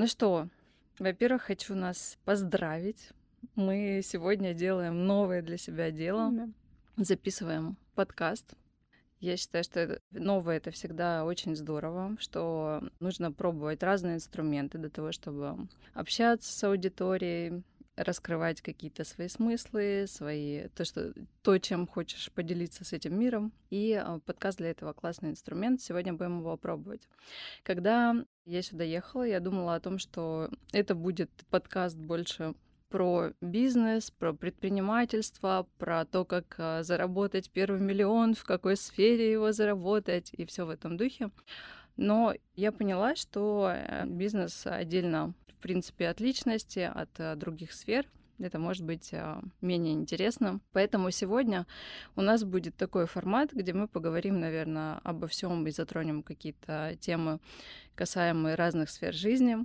Ну что, во-первых, хочу нас поздравить. Мы сегодня делаем новое для себя дело. Да. Записываем подкаст. Я считаю, что новое это всегда очень здорово, что нужно пробовать разные инструменты для того, чтобы общаться с аудиторией, раскрывать какие-то свои смыслы, свои то, что то, чем хочешь поделиться с этим миром. И а, подкаст для этого классный инструмент. Сегодня будем его пробовать. Когда я сюда ехала, я думала о том, что это будет подкаст больше про бизнес, про предпринимательство, про то, как а, заработать первый миллион, в какой сфере его заработать и все в этом духе. Но я поняла, что э, бизнес отдельно, принципе, от личности, от а, других сфер. Это может быть а, менее интересно. Поэтому сегодня у нас будет такой формат, где мы поговорим, наверное, обо всем и затронем какие-то темы, касаемые разных сфер жизни.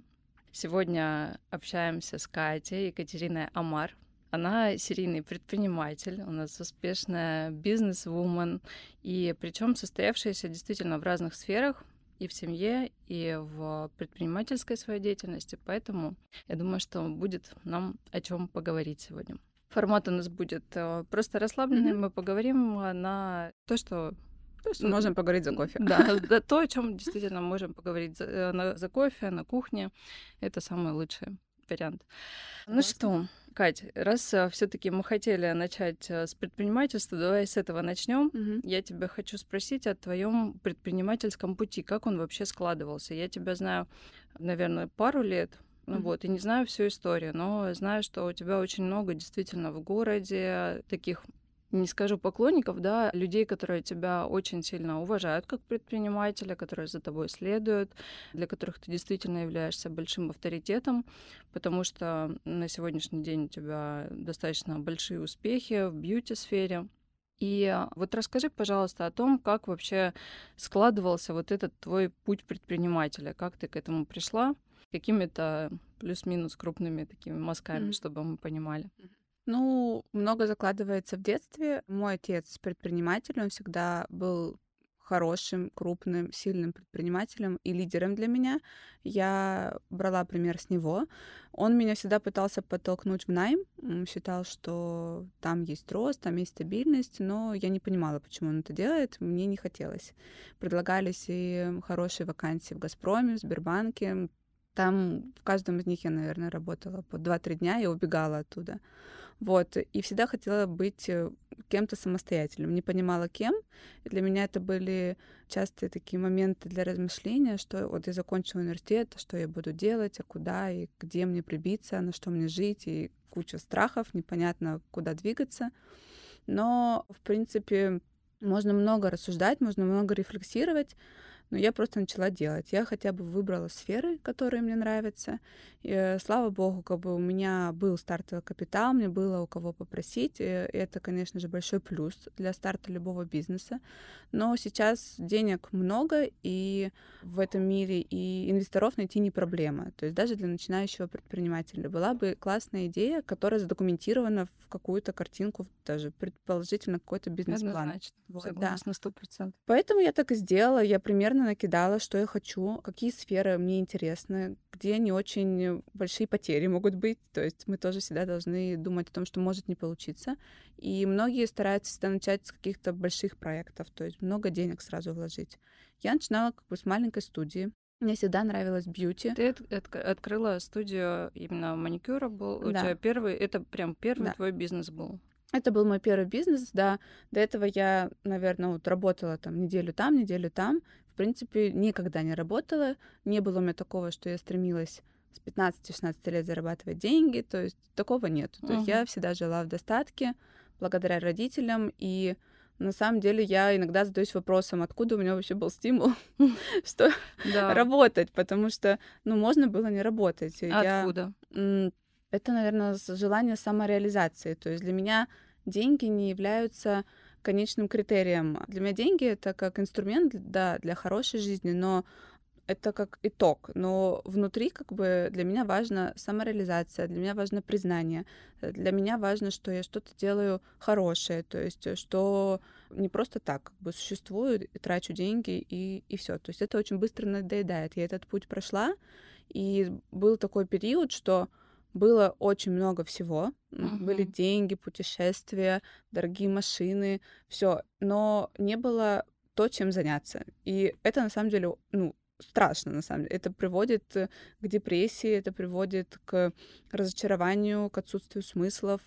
Сегодня общаемся с Катей Екатериной Амар. Она серийный предприниматель, у нас успешная бизнес-вумен, и причем состоявшаяся действительно в разных сферах, и в семье, и в предпринимательской своей деятельности. Поэтому я думаю, что будет нам о чем поговорить сегодня. Формат у нас будет э, просто расслабленный. Мгм. Мы поговорим э, на то, что То, что можем поговорить за кофе. да, да, то, о чем действительно можем поговорить за, э, на- за кофе, на кухне. Это самый лучший вариант. Ну что, Кать, раз все-таки мы хотели начать э, с предпринимательства, давай с этого начнем. Мгм. Я тебя хочу спросить о твоем предпринимательском пути, как он вообще складывался. Я тебя знаю, наверное, пару лет, ну вот, и не знаю всю историю, но знаю, что у тебя очень много действительно в городе таких не скажу поклонников, да, людей, которые тебя очень сильно уважают как предпринимателя, которые за тобой следуют, для которых ты действительно являешься большим авторитетом, потому что на сегодняшний день у тебя достаточно большие успехи в бьюти-сфере. И вот расскажи, пожалуйста, о том, как вообще складывался вот этот твой путь предпринимателя, как ты к этому пришла, какими-то плюс-минус крупными такими мазками, Мгм. чтобы мы понимали. Ну, много закладывается в детстве. Мой отец предприниматель, он всегда был хорошим, крупным, сильным предпринимателем и лидером для меня. Я брала пример с него. Он меня всегда пытался подтолкнуть в найм, считал, что там есть рост, там есть стабильность, но я не понимала, почему он это делает, мне не хотелось. Предлагались и хорошие вакансии в «Газпроме», в Сбербанке. Там в каждом из них я, наверное, работала по 2-3 дня и убегала оттуда. Вот, и всегда хотела быть э, кем-то самостоятельным, не понимала кем. И для меня это были частые такие моменты для размышления, что вот я закончила университет, а что я буду делать, а куда и где мне прибиться, на что мне жить, и куча страхов, непонятно, куда двигаться. Но, в принципе, можно много рассуждать, можно много рефлексировать, но я просто начала делать. Я хотя бы выбрала сферы, которые мне нравятся. И, э, слава богу, как бы у меня был стартовый капитал, мне было у кого попросить. И это, конечно же, большой плюс для старта любого бизнеса. Но сейчас денег много, и в этом мире и инвесторов найти не проблема. То есть даже для начинающего предпринимателя была бы классная идея, которая задокументирована в какую-то картинку, даже предположительно какой-то бизнес-план. Однозначно. Вот, да. Согласна, сто процентов. Поэтому я так и сделала. Я примерно накидала, что я хочу, какие сферы мне интересны, где не очень большие потери могут быть. То есть мы тоже всегда должны думать о том, что может не получиться. И многие стараются всегда начать с каких-то больших проектов, то есть много денег сразу вложить. Я начинала как бы с маленькой студии. Мне всегда нравилось бьюти. Ты от- отк- открыла студию именно маникюра был. У Да. тебя первый, это прям первый Да. твой бизнес был. Это был мой первый бизнес, да. До этого я, наверное, вот работала там неделю там, неделю там. В принципе, никогда не работала. Не было у меня такого, что я стремилась с 15-16 лет зарабатывать деньги. То есть такого нет. То есть я всегда жила в достатке благодаря родителям. И на самом деле я иногда задаюсь вопросом, откуда у меня вообще был стимул, что работать, потому что, ну, можно было не работать. Откуда? Это, наверное, желание самореализации. То есть для меня деньги не являются конечным критерием. Для меня деньги это как инструмент, да, для хорошей жизни, но это как итог. Но внутри как бы для меня важна самореализация, для меня важно признание, э, для меня важно, что я что-то делаю хорошее, то есть э, что не просто так как бы существую, трачу деньги и, и все. То есть это очень быстро надоедает. Я этот путь прошла, И был такой период, что было очень много всего. Мгм. Были деньги, путешествия, дорогие машины, все, но не было то, чем заняться. И это на самом деле, ну, страшно, на самом деле. Это приводит э, к депрессии, это приводит к разочарованию, к отсутствию смыслов.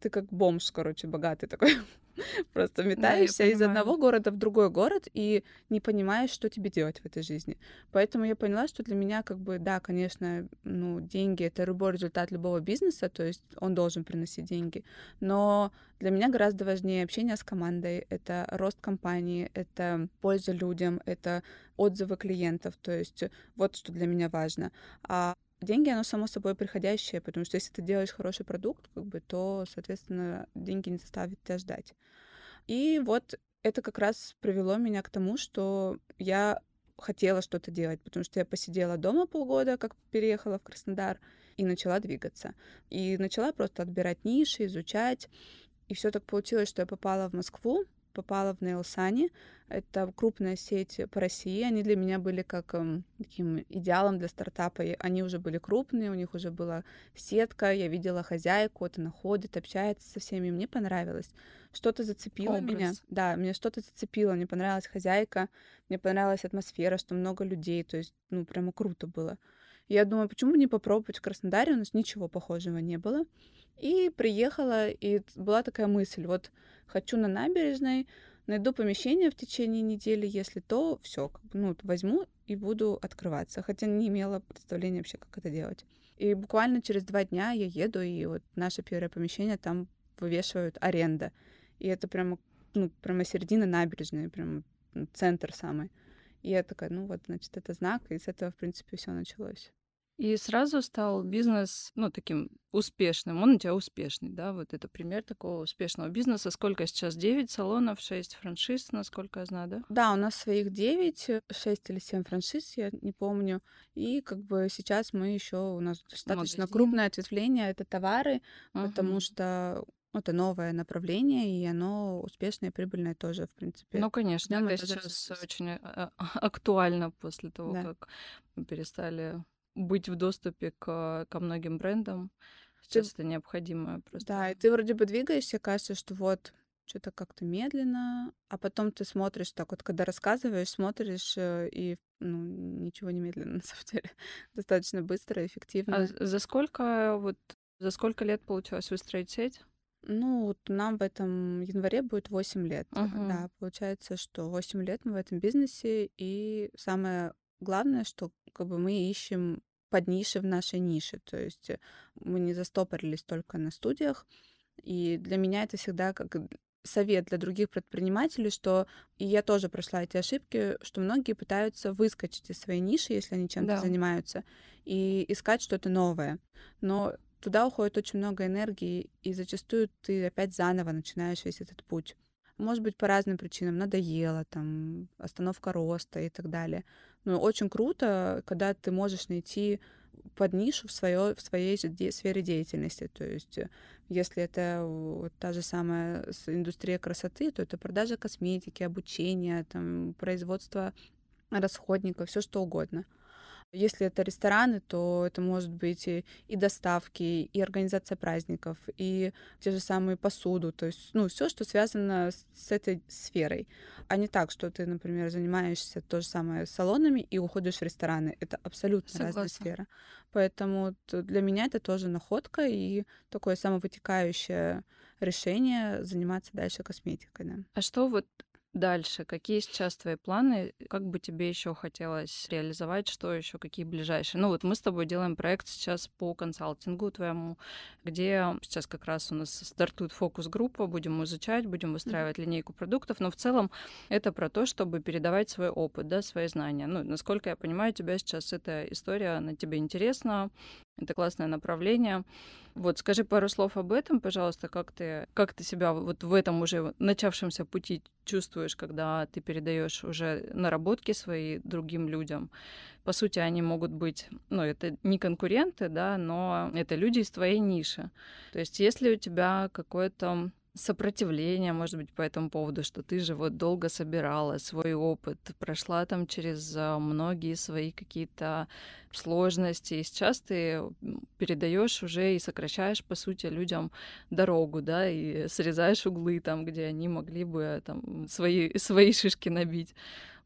Ты как бомж, короче, богатый такой. Просто Да, метаешься из понимаю. одного города в другой город и не понимаешь, что тебе делать в этой жизни. Поэтому я поняла, что для меня, как бы, да, конечно, ну, деньги — это любой результат любого бизнеса, то есть он должен приносить деньги. Но для меня гораздо важнее общение с командой, это рост компании, это польза людям, это отзывы клиентов. То есть вот что для меня важно. А деньги, оно само собой приходящее, потому что если ты делаешь хороший продукт, как бы, то, соответственно, деньги не заставят тебя ждать. И вот это как раз привело меня к тому, что я хотела что-то делать, потому что я посидела дома полгода, как переехала в Краснодар, и начала двигаться. И начала просто отбирать ниши, изучать. И все так получилось, что я попала в Москву, попала в Нейлсани. Это крупная сеть по России. Они для меня были как эм, таким идеалом для стартапа. Они уже были крупные, у них уже была сетка. Я видела хозяйку, вот она ходит, общается со всеми. Мне понравилось. Что-то зацепило меня. Образ. Да, мне что-то зацепило. Мне понравилась хозяйка, мне понравилась атмосфера, что много людей. То есть, ну, прямо круто было. Я думаю, почему бы не попробовать в Краснодаре? У нас ничего похожего не было. И приехала, и была такая мысль, вот хочу на набережной, найду помещение в течение недели, если то, все, ну, возьму и буду открываться. Хотя не имела представления вообще, как это делать. И буквально через два дня я еду, и вот наше первое помещение там вывешивают аренда. И это прямо, ну, прямо середина набережной, прямо центр самый. И я такая, ну вот, значит, это знак, и с этого, в принципе, все началось. И сразу стал бизнес, ну, таким успешным. Он у тебя успешный, да? Вот это пример такого успешного бизнеса. Сколько сейчас? 9 салонов, 6 франшиз, насколько я знаю, да? Да, у нас своих 9, 6 или 7 франшиз, я не помню. И как бы сейчас мы еще, у нас достаточно Магазин. крупное ответвление, это товары, потому Мгм. что это новое направление, и оно успешное и прибыльное тоже, в принципе. Ну, конечно, Днём это сейчас очень а, а, актуально после того, Да. как мы перестали быть в доступе к, ко многим брендам. Ты- Сейчас это необходимое просто. Да, и ты вроде бы двигаешься, кажется, что вот что-то как-то медленно, а потом ты смотришь так вот, когда рассказываешь, смотришь, э, и ну, ничего не медленно, на самом деле. Достаточно быстро, и эффективно. А за сколько вот за сколько лет получилось выстроить сеть? Ну, вот нам в этом январе будет 8 лет. Мгм. Да, получается, что 8 лет мы в этом бизнесе, и самое главное, что как бы мы ищем под ниши в нашей нише, то есть э, мы не застопорились только на студиях, и для меня это всегда как совет для других предпринимателей, что и я тоже прошла эти ошибки, что многие пытаются выскочить из своей ниши, если они чем-то Да. занимаются, и искать что-то новое. Но туда уходит очень много энергии, и зачастую ты опять заново начинаешь весь этот путь. Может быть, по разным причинам. Надоело, там, остановка роста и так далее. Но очень круто, когда ты можешь найти под нишу в, своё, в своей же де- сфере деятельности. То есть, э, если это вот та же самая индустрия красоты, то это продажа косметики, обучение, там, производство расходников, все что угодно. Если это рестораны, то это может быть и, и доставки, и организация праздников, и те же самые посуду, то есть, ну, все, что связано с, с этой сферой, а не так, что ты, например, занимаешься то же самое салонами и уходишь в рестораны. Это абсолютно разная Согласна. сфера. Поэтому для меня это тоже находка и такое самовытекающее решение заниматься дальше косметикой. Да. А что вот дальше? Какие сейчас твои планы? Как бы тебе еще хотелось реализовать? Что еще? Какие ближайшие? Ну вот мы с тобой делаем проект сейчас по консалтингу твоему, где сейчас как раз у нас стартует фокус-группа, будем изучать, будем выстраивать линейку продуктов, но в целом это про то, чтобы передавать свой опыт, да, свои знания. Ну, насколько я понимаю, тебя сейчас эта история, она тебе интересна, это классное направление. Вот скажи пару слов об этом, пожалуйста, как ты, как ты себя вот в этом уже начавшемся пути чувствуешь, когда ты передаешь уже наработки свои другим людям. По сути, они могут быть, ну, это не конкуренты, да, но это люди из твоей ниши. То есть, если у тебя какое-то сопротивление, может быть, по этому поводу, что ты же вот долго собирала свой опыт, прошла там через а, многие свои какие-то сложности, и сейчас ты передаешь уже и сокращаешь, по сути, людям дорогу, да, и срезаешь углы там, где они могли бы там свои, свои шишки набить.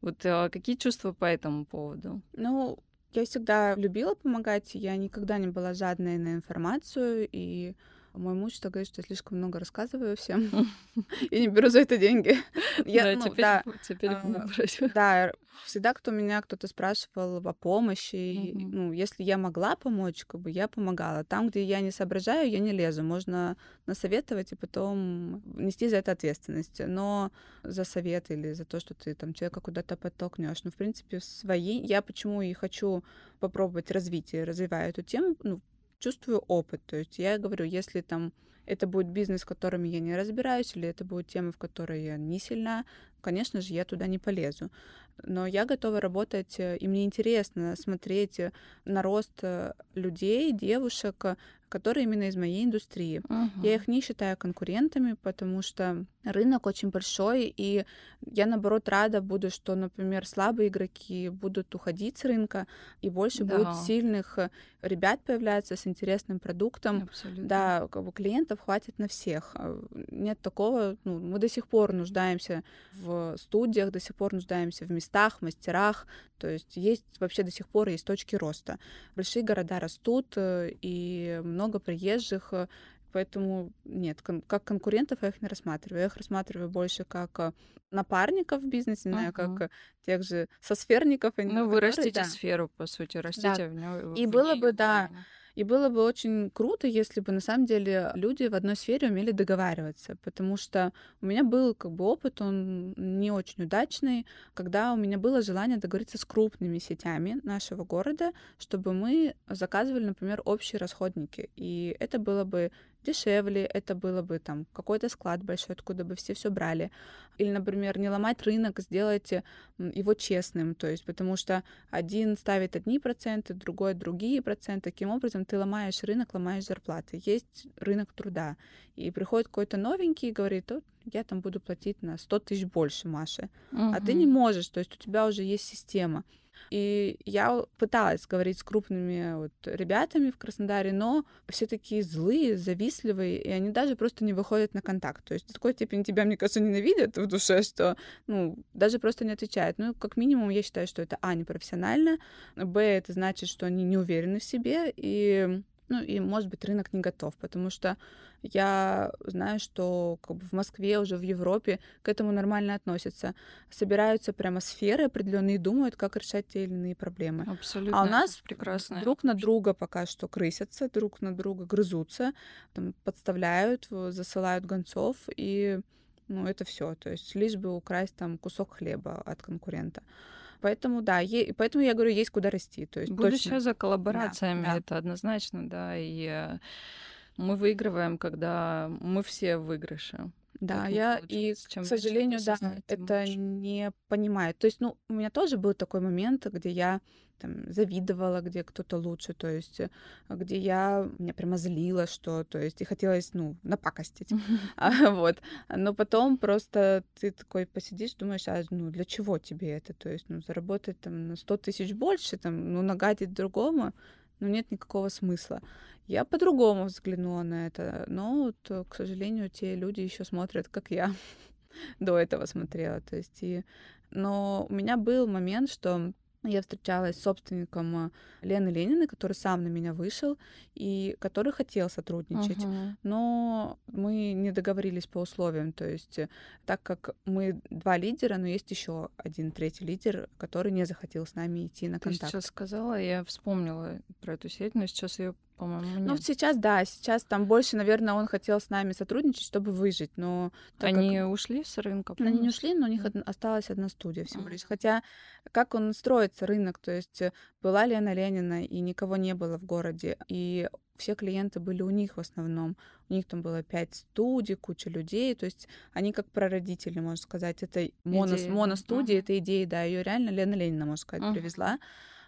Вот а, какие чувства по этому поводу? Ну, я всегда любила помогать, я никогда не была жадной на информацию, и мой муж что говорит, что я слишком много рассказываю всем и не беру за это деньги. Я, ну, да, теперь а, да, всегда, кто меня кто-то спрашивал о помощи, ну, если я могла помочь, как бы я помогала. Там, где я не соображаю, я не лезу. Можно насоветовать и потом нести за это ответственность. Но за совет или за то, что ты там человека куда-то подтолкнешь, ну, в принципе, свои. Я почему и хочу попробовать развить и развиваю эту тему, ну, чувствую опыт. То есть я говорю, если там это будет бизнес, в котором я не разбираюсь, или это будет тема, в которой я не сильна, конечно же, я туда не полезу. Но я готова работать, э, и мне интересно смотреть э, на рост э, людей, девушек, которые именно из моей индустрии. Uh-huh. Я их не считаю конкурентами, потому что рынок очень большой, и я, наоборот, рада буду, что, например, слабые игроки будут уходить с рынка, и больше да. будет сильных ребят появляться с интересным продуктом. Абсолютно. Да, как бы клиентов хватит на всех. Нет такого, ну, мы до сих пор нуждаемся в студиях, до сих пор нуждаемся в местах, мастерах, то есть есть вообще до сих пор есть точки роста. Большие города растут, э, и много приезжих, э, поэтому нет, кон- как конкурентов я их не рассматриваю. Я их рассматриваю больше как э, напарников в бизнесе, uh-huh. как тех же сосферников. Ну, которые, вы растите да. сферу, по сути, растите да. в нее. И в было бы, да, и было бы очень круто, если бы на самом деле люди в одной сфере умели договариваться, потому что у меня был как бы опыт, он не очень удачный, когда у меня было желание договориться с крупными сетями нашего города, чтобы мы заказывали, например, общие расходники. И это было бы дешевле, это было бы там какой-то склад большой, откуда бы все все брали. Или, например, не ломать рынок, сделать его честным, то есть потому что один ставит одни проценты, другой другие проценты. Таким образом ты ломаешь рынок, ломаешь зарплаты. Есть рынок труда. И приходит какой-то новенький и говорит, я там буду платить на 100 тысяч больше, Маша. Угу. А ты не можешь, то есть у тебя уже есть система. И я пыталась говорить с крупными вот ребятами в Краснодаре, но все такие злые, завистливые, и они даже просто не выходят на контакт. То есть в такой степени тебя, мне кажется, ненавидят в душе, что, ну, даже просто не отвечают. Ну, как минимум, я считаю, что это, а, непрофессионально, б, это значит, что они не уверены в себе, и ну и, может быть, рынок не готов, потому что я знаю, что как бы в Москве, уже в Европе к этому нормально относятся. Собираются прямо сферы определенные и думают, как решать те или иные проблемы. Абсолютно. А у нас прекрасно. друг на друга пока что крысятся, друг на друга грызутся, там, подставляют, засылают гонцов, и ну, это все. То есть лишь бы украсть там кусок хлеба от конкурента. Поэтому, да, е- поэтому я говорю, есть куда расти. То есть Будущее точно... за коллаборациями, да, да. это однозначно, да, и э, мы выигрываем, когда мы все в выигрыше. Да, я и, к сожалению, да, это не понимаю. То есть, ну, у меня тоже был такой момент, где я там завидовала, где кто-то лучше, то есть э, где я меня прямо злила, что, то есть и хотелось, ну, напакостить, вот. Но потом просто ты такой посидишь, думаешь, а ну для чего тебе это, то есть, ну заработать там на 100 тысяч больше, там, ну нагадить другому, ну нет никакого смысла. Я по-другому взглянула на это, но вот, э, к сожалению, те люди еще смотрят, как я до этого смотрела, то есть и но у меня был момент, что я встречалась с собственником э, Лены Лениной, который сам на меня вышел и который хотел сотрудничать, uh-huh. но мы не договорились по условиям. То есть, э, так как мы два лидера, но есть еще один третий лидер, который не захотел с нами идти на контакт. Ты сейчас сказала, я вспомнила про эту сеть, но сейчас ее по-моему, ну, нет. Ну, сейчас, да, сейчас там больше, наверное, он хотел с нами сотрудничать, чтобы выжить, но... Они как... ушли с рынка? Они не ушли, но у них од... осталась одна студия всего лишь. Хотя, как он строится, рынок, то есть э, была Лена Ленина, и никого не было в городе, и все клиенты были у них в основном. У них там было пять студий, куча людей, то есть они как прародители, можно сказать. Это моно, моностудия, uh-huh. это идея, да, ее реально Лена Ленина, можно сказать, uh-huh. привезла.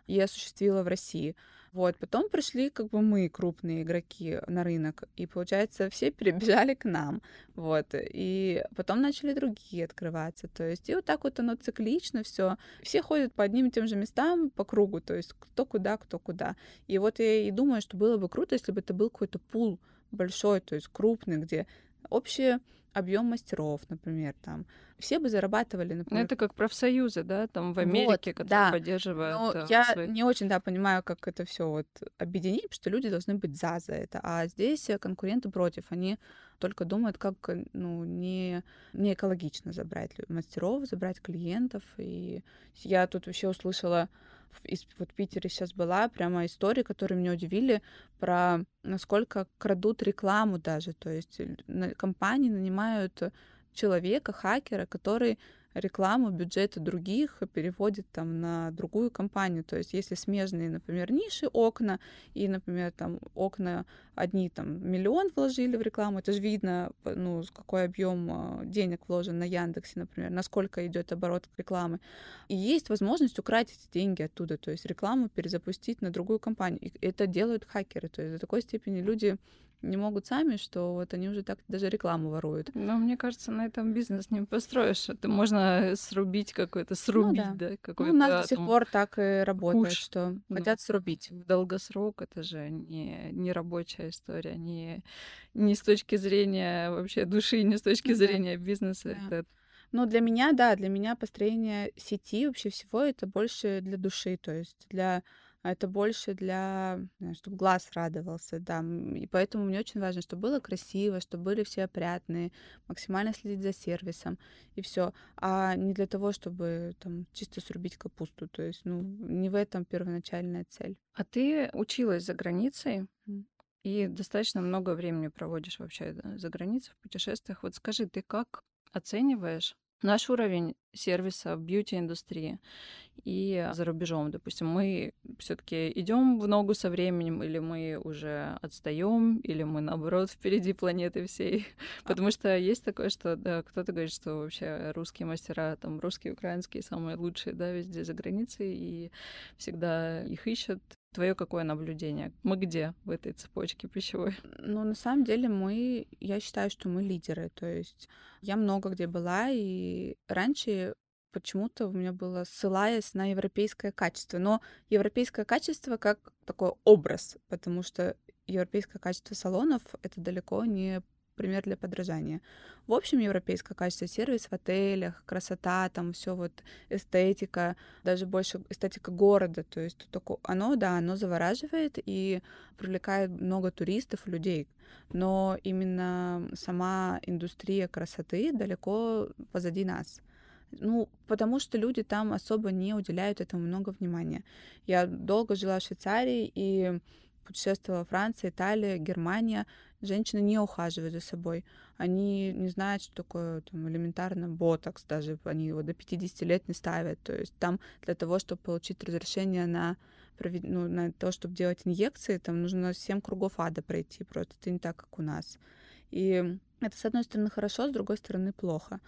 и осуществила в России. Вот, потом пришли как бы мы, крупные игроки на рынок, и, получается, все перебежали к нам, вот, и потом начали другие открываться, то есть, и вот так вот оно циклично все, все ходят по одним и тем же местам по кругу, то есть, кто куда, кто куда. И вот я и думаю, что было бы круто, если бы это был какой-то пул большой, то есть крупный, где общие объем мастеров, например, там. Все бы зарабатывали, Ну, например. это как профсоюзы, да, там в Америке, которые да. поддерживают Но э, я свои- не очень, да, понимаю, как это все вот объединить, потому что люди должны быть за за это, а здесь э, конкуренты против, они только думают, как э, ну не не экологично забрать мастеров, забрать клиентов, и я тут вообще услышала из вот Питере сейчас была прямо истории, которые меня удивили про насколько крадут рекламу даже, то есть э, компании нанимают человека, хакера, который рекламу бюджета других переводит там на другую компанию. То есть если смежные, например, ниши, окна, и, например, там окна одни там миллион вложили в рекламу, это же видно, ну, какой объем денег вложен на Яндексе, например, насколько идет оборот рекламы. И есть возможность украть эти деньги оттуда, то есть рекламу перезапустить на другую компанию. И это делают хакеры. То есть до такой степени люди не могут сами, что вот они уже так даже рекламу воруют. Но мне кажется, на этом бизнес не построишь. Это можно срубить какой-то, срубить, да. да, Ну, какой-то у нас до сих пор так и работает, куш. что Ну, хотят срубить. в долгосрок это же не, не рабочая история, не, не с точки зрения вообще души, не с точки Ну да. зрения бизнеса. Да. Это Но для меня, да, для меня построение сети вообще всего это больше для души, то есть для это больше для, чтобы глаз радовался, да. И поэтому мне очень важно, чтобы было красиво, чтобы были все опрятные, максимально следить за сервисом и все, а не для того, чтобы там чисто срубить капусту. То есть, ну, не в этом первоначальная цель. А ты училась за границей и достаточно много времени проводишь вообще да, за границей в путешествиях. Вот скажи, ты как оцениваешь наш уровень сервиса в бьюти-индустрии и за рубежом? Допустим, мы все-таки идем в ногу со временем, или мы уже отстаем, или мы наоборот впереди планеты всей. Потому что есть такое, что да, кто-то говорит, что вообще русские мастера, там русские, украинские самые лучшие, да, везде за границей, и всегда их ищут. Твое какое наблюдение? Мы где в этой цепочке пищевой? Ну, на самом деле мы, я считаю, что мы лидеры. То есть я много где была, и раньше почему-то у меня было ссылаясь на европейское качество. Но европейское качество как такой образ, потому что европейское качество салонов — это далеко не пример для подражания. В общем, европейское качество сервис в отелях, красота, там все вот эстетика, даже больше эстетика города, то есть такое, оно, да, оно завораживает и привлекает много туристов, людей, но именно сама индустрия красоты далеко позади нас. Ну, потому что люди там особо не уделяют этому много внимания. Я долго жила в Швейцарии и путешествовала в Франции, Италия, Германия. Женщины не ухаживают за собой. Они не знают, что такое там, элементарно ботокс, даже они его до 50 лет не ставят. То есть там для того, чтобы получить разрешение на, ну, на то, чтобы делать инъекции, там нужно 7 кругов ада пройти. Просто это не так, как у нас. И это, с одной стороны, хорошо, с другой стороны, плохо.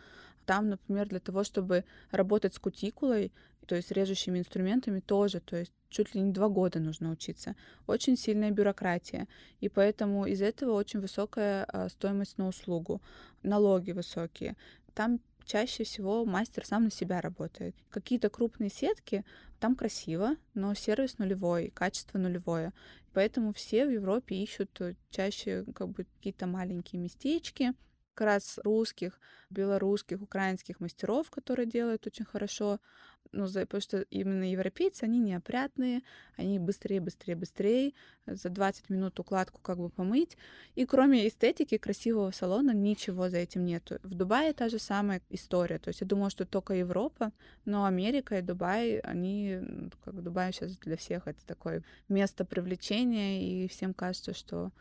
Там, например, для того, чтобы работать с кутикулой, то есть режущими инструментами тоже, то есть чуть ли не два года нужно учиться. Очень сильная бюрократия. И поэтому из этого очень высокая а, стоимость на услугу, налоги высокие. Там чаще всего мастер сам на себя работает. Какие-то крупные сетки, там красиво, но сервис нулевой, качество нулевое. Поэтому все в Европе ищут э, чаще как бы какие-то маленькие местечки, как раз русских, белорусских, украинских мастеров, которые делают очень хорошо. Ну, потому что именно европейцы, они неопрятные, они быстрее, быстрее, быстрее, за 20 минут укладку как бы помыть. И кроме эстетики красивого салона ничего за этим нету. В Дубае та же самая история. То есть я думала, что только Европа, но Америка и Дубай, они, как Дубай сейчас для всех это такое место привлечения, и всем кажется, что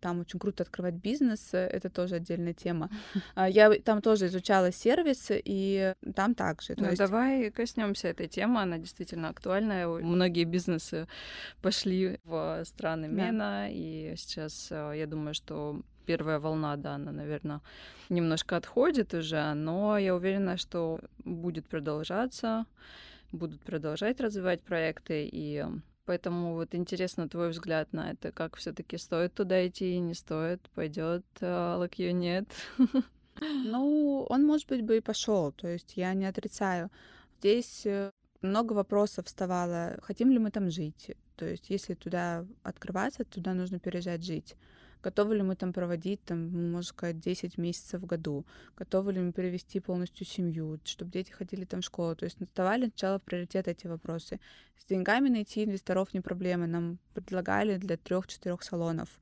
там очень круто открывать бизнес, это тоже отдельная тема. А, Я там тоже изучала сервисы, и там также. Ну, есть, давай коснемся этой темы, она действительно актуальная. Многие бизнесы пошли в страны Да. Мена, и сейчас э, я думаю, что первая волна, да, она, наверное, немножко отходит уже, но я уверена, что будет продолжаться. будут продолжать развивать проекты, и Поэтому вот интересно твой взгляд на это, как все-таки стоит туда идти, не стоит, пойдет а Лакью нет. Ну, он, может быть, бы и пошел, то есть я не отрицаю. Здесь э, много вопросов вставало, хотим ли мы там жить. То есть если туда открываться, туда нужно переезжать жить. Готовы ли мы там проводить, там, можно сказать, 10 месяцев в году? Готовы ли мы перевести полностью семью, чтобы дети ходили там в школу? То есть вставали сначала в приоритет эти вопросы. С деньгами найти инвесторов не проблема. Нам предлагали для трех-четырех салонов.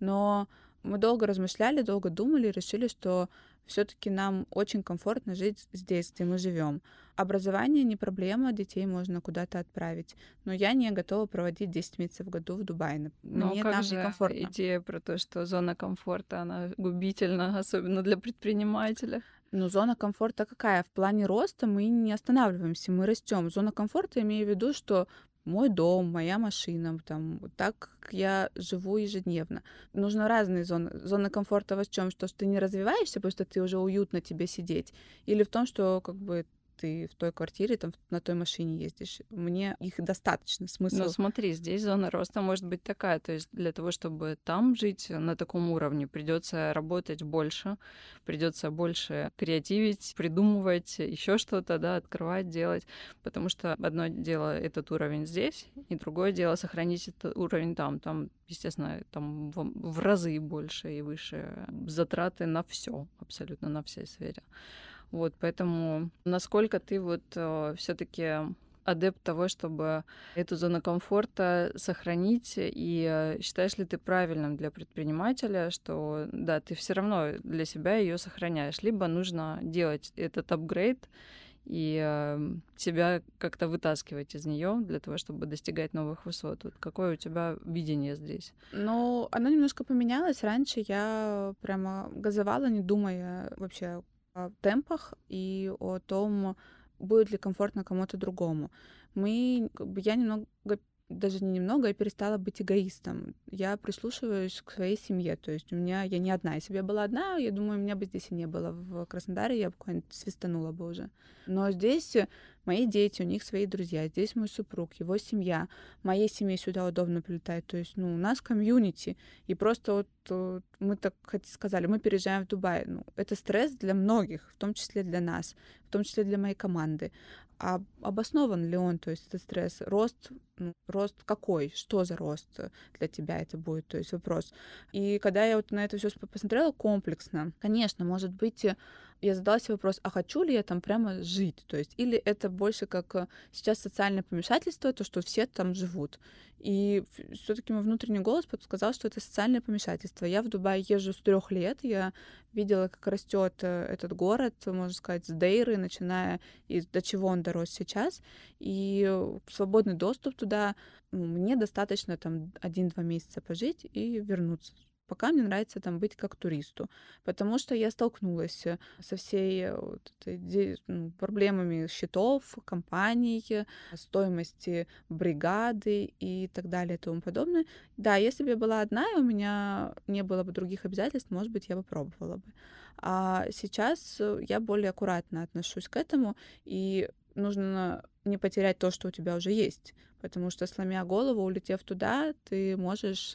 Но мы долго размышляли, долго думали и решили, что все-таки нам очень комфортно жить здесь, где мы живем. Образование не проблема, детей можно куда-то отправить. Но я не готова проводить 10 месяцев в году в Дубае. Но Мне как там же некомфортно. идея про то, что зона комфорта, она губительна, особенно для предпринимателя? Ну, зона комфорта какая? В плане роста мы не останавливаемся, мы растем. Зона комфорта, имею в виду, что мой дом, моя машина, там, так как я живу ежедневно. Нужно разные зоны. Зона комфорта в чем? Что, что ты не развиваешься, потому что ты уже уютно тебе сидеть. Или в том, что как бы ты в той квартире, там, на той машине ездишь. Мне их достаточно, смысл. Ну, смотри, здесь зона роста может быть такая. То есть для того, чтобы там жить на таком уровне, придется работать больше, придется больше креативить, придумывать еще что-то, да, открывать, делать. Потому что одно дело этот уровень здесь, и другое дело сохранить этот уровень там. Там, естественно, там в, в разы больше и выше затраты на все, абсолютно на всей сфере. Вот, поэтому насколько ты вот э, все-таки адепт того, чтобы эту зону комфорта сохранить, и э, считаешь ли ты правильным для предпринимателя, что да, ты все равно для себя ее сохраняешь, либо нужно делать этот апгрейд и э, себя как-то вытаскивать из нее для того, чтобы достигать новых высот. Вот какое у тебя видение здесь? Ну, оно немножко поменялось. Раньше я прямо газовала, не думая вообще темпах и о том, будет ли комфортно кому-то другому. Мы, я немного даже не немного, я перестала быть эгоистом. Я прислушиваюсь к своей семье. То есть у меня, я не одна. Если бы я была одна, я думаю, меня бы здесь и не было. В Краснодаре я буквально свистанула бы уже. Но здесь мои дети, у них свои друзья, здесь мой супруг, его семья. Моей семье сюда удобно прилетать. То есть, ну, у нас комьюнити. И просто вот э, мы так сказали, мы переезжаем в Дубай. Ну, это стресс для многих, в том числе для нас, в том числе для моей команды а обоснован ли он, то есть этот стресс, рост, ну, рост какой, что за рост для тебя это будет, то есть вопрос. И когда я вот на это все посмотрела комплексно, конечно, может быть, я задала себе вопрос, а хочу ли я там прямо жить? То есть, или это больше как э, сейчас социальное помешательство, то, что все там живут. И все-таки мой внутренний голос подсказал, что это социальное помешательство. Я в Дубае езжу с трех лет, я видела, как растет э, этот город, можно сказать, с Дейры, начиная и до чего он дорос сейчас. И свободный доступ туда, мне достаточно там один-два месяца пожить и вернуться пока мне нравится там быть как туристу, потому что я столкнулась э, со всей э, вот этой, ну, проблемами счетов, компаний, стоимости бригады и так далее и тому подобное. Да, если бы я была одна, и у меня не было бы других обязательств, может быть, я бы пробовала бы. А сейчас э, я более аккуратно отношусь к этому, и нужно не потерять то, что у тебя уже есть, потому что, сломя голову, улетев туда, ты можешь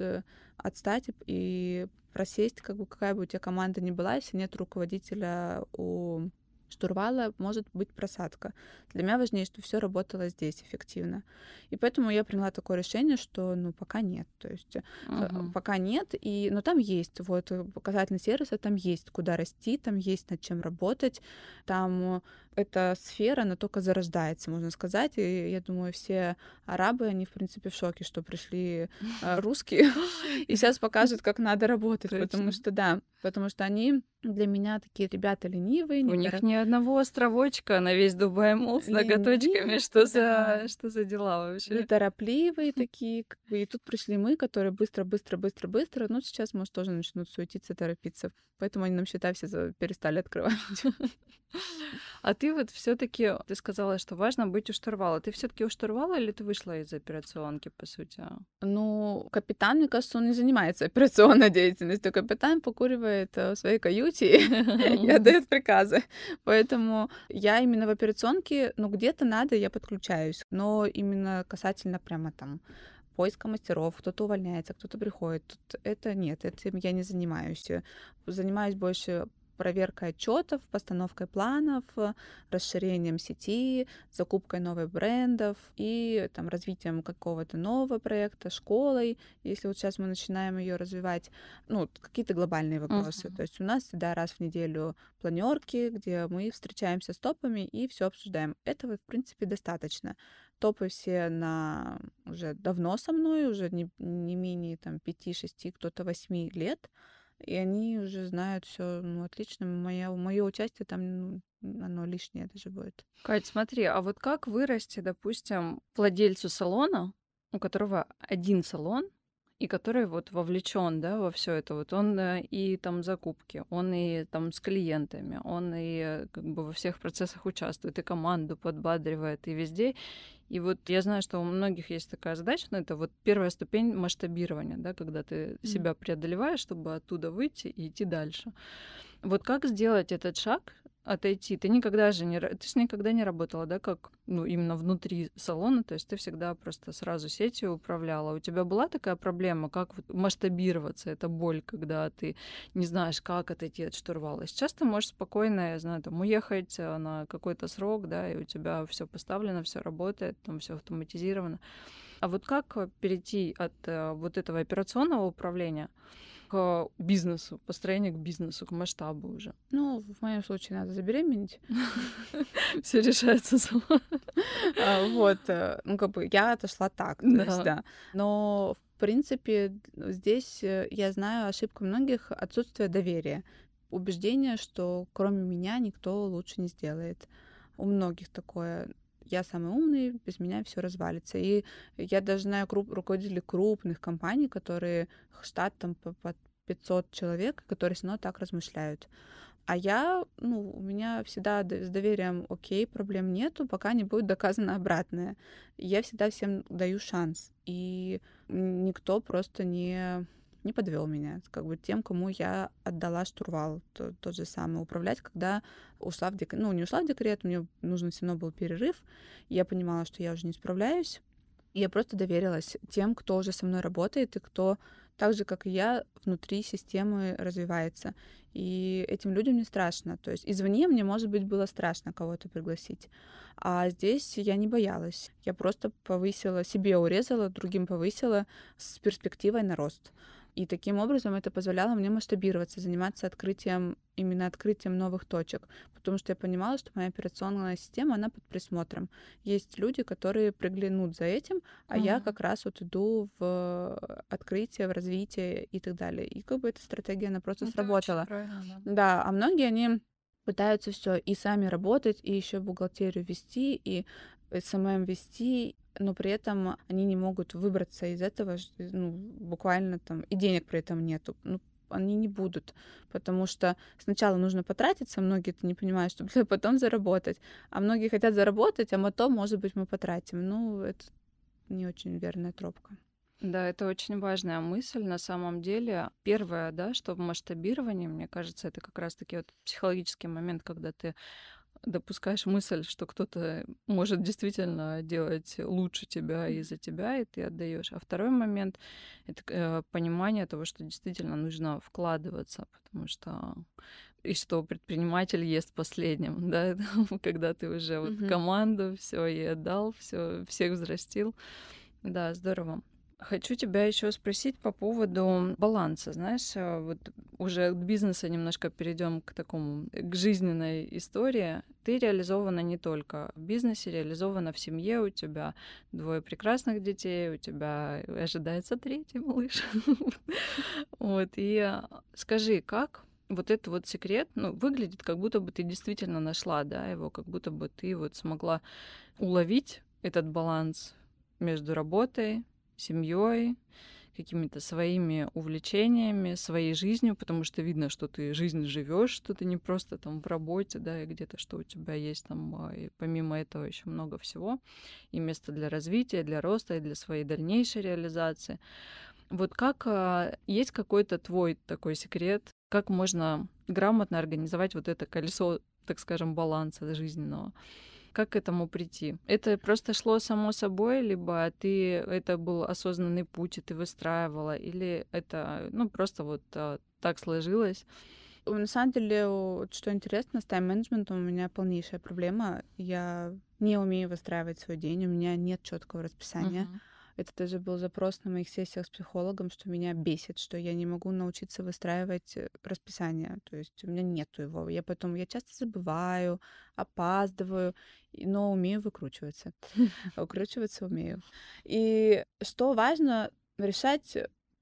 отстать и просесть, как бы какая бы у тебя команда ни была, если нет руководителя у штурвала может быть просадка. Для меня важнее, чтобы все работало здесь эффективно. И поэтому я приняла такое решение, что ну пока нет. То есть uh-huh. пока нет, и, но там есть вот показательный сервис, там есть куда расти, там есть над чем работать, там эта сфера, она только зарождается, можно сказать. И я думаю, все арабы, они, в принципе, в шоке, что пришли а, русские и сейчас покажут, как надо работать. Потому что, да, потому что они для меня такие ребята ленивые. У них ни одного островочка на весь Дубай Мол с ноготочками. Что за, что за дела вообще? Неторопливые такие. И тут пришли мы, которые быстро, быстро, быстро, быстро. Ну, сейчас, может, тоже начнут суетиться, торопиться. Поэтому они нам счета все перестали открывать. А ты вот все-таки, ты сказала, что важно быть у штурвала. Ты все-таки у штурвала или ты вышла из операционки, по сути? Ну, капитан, мне кажется, он не занимается операционной деятельностью. Капитан покуривает э, в своей каюте и отдает приказы. Поэтому я именно в операционке, ну, где-то надо, я подключаюсь. Но именно касательно прямо там поиска мастеров, кто-то увольняется, кто-то приходит. Тут это нет, этим я не занимаюсь. Занимаюсь больше проверкой отчетов, постановкой планов, расширением сети, закупкой новых брендов и там, развитием какого-то нового проекта, школой, если вот сейчас мы начинаем ее развивать, ну, какие-то глобальные вопросы. Uh-huh. То есть у нас всегда раз в неделю планерки, где мы встречаемся с топами и все обсуждаем. Этого, в принципе, достаточно. Топы все на уже давно со мной, уже не, не менее там 5-6, кто-то 8 лет и они уже знают все ну, отлично. Мое, мое участие там, ну, оно лишнее даже будет. Кать, смотри, а вот как вырасти, допустим, владельцу салона, у которого один салон, и который вот вовлечен, да, во все это. Вот он э, и там закупки, он и там с клиентами, он и э, как бы во всех процессах участвует, и команду подбадривает, и везде. И вот я знаю, что у многих есть такая задача, но это вот первая ступень масштабирования, да, когда ты себя преодолеваешь, чтобы оттуда выйти и идти дальше. Вот как сделать этот шаг, отойти. Ты никогда же не, ты же никогда не работала, да, как, ну, именно внутри салона, то есть ты всегда просто сразу сетью управляла. У тебя была такая проблема, как вот масштабироваться, это боль, когда ты не знаешь, как отойти от штурвала. Сейчас ты можешь спокойно, я знаю, там, уехать э, на какой-то срок, да, и у тебя все поставлено, все работает, там все автоматизировано. А вот как перейти от э, вот этого операционного управления к бизнесу, построение к бизнесу, к масштабу уже? Ну, в моем случае надо забеременеть. Все решается само. А, вот, э, ну, как бы я отошла так, да. Но, в принципе, здесь э, я знаю ошибку многих отсутствие доверия. Убеждение, что кроме меня никто лучше не сделает. У многих такое я самый умный, без меня все развалится. И я даже знаю круп, руководителей крупных компаний, которые штат там под 500 человек, которые все равно так размышляют. А я, ну, у меня всегда с доверием, окей, проблем нету, пока не будет доказано обратное. Я всегда всем даю шанс. И никто просто не не подвел меня. Как бы тем, кому я отдала штурвал, то, тот же самый, управлять, когда ушла в декрет. Ну, не ушла в декрет, мне нужен все равно был перерыв. Я понимала, что я уже не справляюсь. Я просто доверилась тем, кто уже со мной работает и кто так же, как и я, внутри системы развивается. И этим людям не страшно. То есть извне мне, может быть, было страшно кого-то пригласить. А здесь я не боялась. Я просто повысила, себе урезала, другим повысила с перспективой на рост. И таким образом это позволяло мне масштабироваться, заниматься открытием, именно открытием новых точек, потому что я понимала, что моя операционная система, она под присмотром. Есть люди, которые приглянут за этим, а mm-hmm. я как раз вот иду в открытие, в развитие и так далее. И как бы эта стратегия, она просто это сработала. Да. да, а многие, они пытаются все и сами работать, и еще бухгалтерию вести, и SMM вести, но при этом они не могут выбраться из этого, ну, буквально там, и денег при этом нету. Ну, они не будут, потому что сначала нужно потратиться, многие это не понимают, чтобы потом заработать, а многие хотят заработать, а потом, может быть, мы потратим. Ну, это не очень верная тропка. Да, это очень важная мысль на самом деле. Первое, да, что в масштабировании, мне кажется, это как раз-таки вот психологический момент, когда ты допускаешь мысль, что кто-то может действительно делать лучше тебя и за тебя, и ты отдаешь. А второй момент это э, понимание того, что действительно нужно вкладываться, потому что и что предприниматель ест последним, да, когда ты уже вот команду все и отдал, все всех взрастил. Да, здорово. Хочу тебя еще спросить по поводу баланса. Знаешь, э, вот уже от бизнеса немножко перейдем к такому, к жизненной истории. Ты реализована не только в бизнесе, реализована в семье. У тебя двое прекрасных детей, у тебя ожидается третий малыш. Вот, и скажи, как вот этот вот секрет, ну, выглядит, как будто бы ты действительно нашла, да, его, как будто бы ты вот смогла уловить этот баланс между работой, семьей, какими-то своими увлечениями, своей жизнью, потому что видно, что ты жизнь живешь, что ты не просто там в работе, да, и где-то что у тебя есть там, а, и помимо этого еще много всего, и место для развития, для роста, и для своей дальнейшей реализации. Вот как а, есть какой-то твой такой секрет, как можно грамотно организовать вот это колесо, так скажем, баланса жизненного? Как к этому прийти? Это просто шло само собой, либо ты это был осознанный путь, и ты выстраивала, или это ну просто вот а, так сложилось? На самом деле, вот что интересно, с тайм-менеджментом у меня полнейшая проблема. Я не умею выстраивать свой день, у меня нет четкого расписания. Uh-huh. Это даже был запрос на моих сессиях с психологом, что меня бесит, что я не могу научиться выстраивать э, расписание. То есть у меня нету его. Я потом, я часто забываю, опаздываю, но умею выкручиваться. Выкручиваться умею. И что важно, решать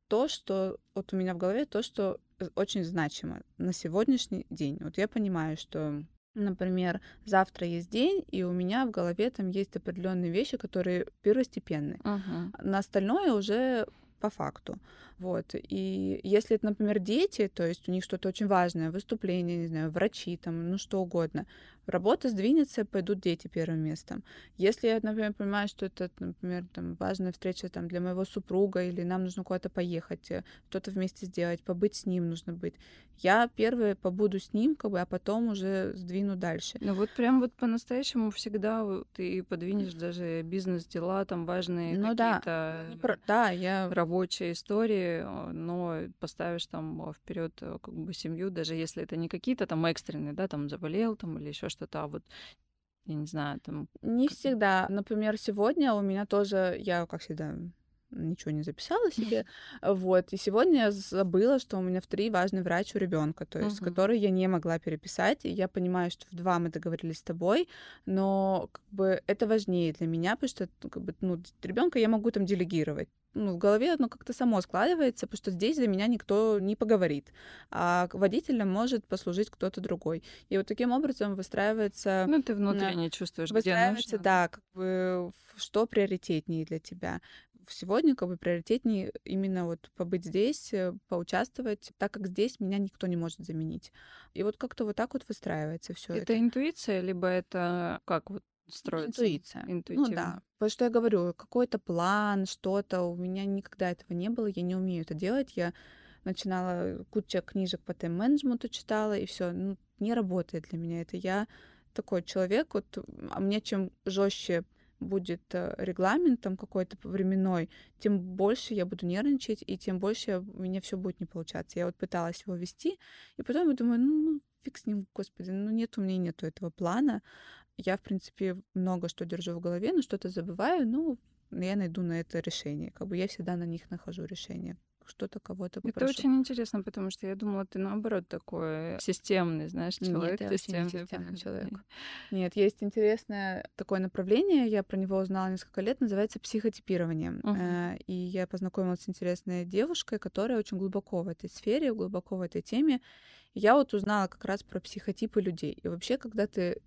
то, что вот у меня в голове, то, что э, очень значимо на сегодняшний день. Вот я понимаю, что Например, завтра есть день, и у меня в голове там есть определенные вещи, которые первостепенные. Uh-huh. На остальное уже по факту. Вот. И если это, например, дети, то есть у них что-то очень важное, выступление, не знаю, врачи, там, ну что угодно, работа сдвинется, пойдут дети первым местом. Если я, например, понимаю, что это, например, там, важная встреча там, для моего супруга, или нам нужно куда-то поехать, э, что-то вместе сделать, побыть с ним нужно быть, я первое побуду с ним, как бы, а потом уже сдвину дальше. Ну вот прям вот по-настоящему всегда ты подвинешь даже бизнес-дела, там важные ну, какие-то да. да, я... рабочие истории, но поставишь там вперед э, как бы семью, даже если это не какие-то там экстренные, да, там заболел там или еще что-то, а вот я не знаю, там... Не всегда. Например, сегодня у меня тоже, я, как всегда, ничего не записала себе. Вот. И сегодня я забыла, что у меня в три важный врач у ребенка, то есть, uh-huh. который я не могла переписать. И я понимаю, что в два мы договорились с тобой, но как бы это важнее для меня, потому что как бы, ну, ребенка я могу там делегировать ну, в голове оно как-то само складывается, потому что здесь за меня никто не поговорит, а водителем может послужить кто-то другой. И вот таким образом выстраивается... Ну, ты внутренне чувствуешь, выстраивается, где нужно. да, как бы что приоритетнее для тебя. Сегодня как бы приоритетнее именно вот побыть здесь, э, поучаствовать, так как здесь меня никто не может заменить. И вот как-то вот так вот выстраивается все это. Это интуиция, либо это как вот строится. Интуиция. Ну да. Потому что я говорю, какой-то план, что-то, у меня никогда этого не было, я не умею это делать. Я начинала куча книжек по тайм-менеджменту читала, и все, ну, не работает для меня это. Я такой человек, вот, а мне чем жестче будет э, регламент там какой-то временной, тем больше я буду нервничать, и тем больше у меня все будет не получаться. Я вот пыталась его вести, и потом я думаю, ну, фиг с ним, господи, ну нет, у меня нету этого плана я, в принципе, много что держу в голове, но что-то забываю, ну, я найду на это решение. Как бы я всегда на них нахожу решение что-то кого-то попрошу. Это очень интересно, потому что я думала, ты наоборот такой системный, знаешь, человек. Нет, я системный, не системный человек. Нет, есть интересное такое направление, я про него узнала несколько лет, называется психотипирование. Uh-huh. И я познакомилась с интересной девушкой, которая очень глубоко в этой сфере, глубоко в этой теме. Я вот узнала как раз про психотипы людей. И вообще, когда ты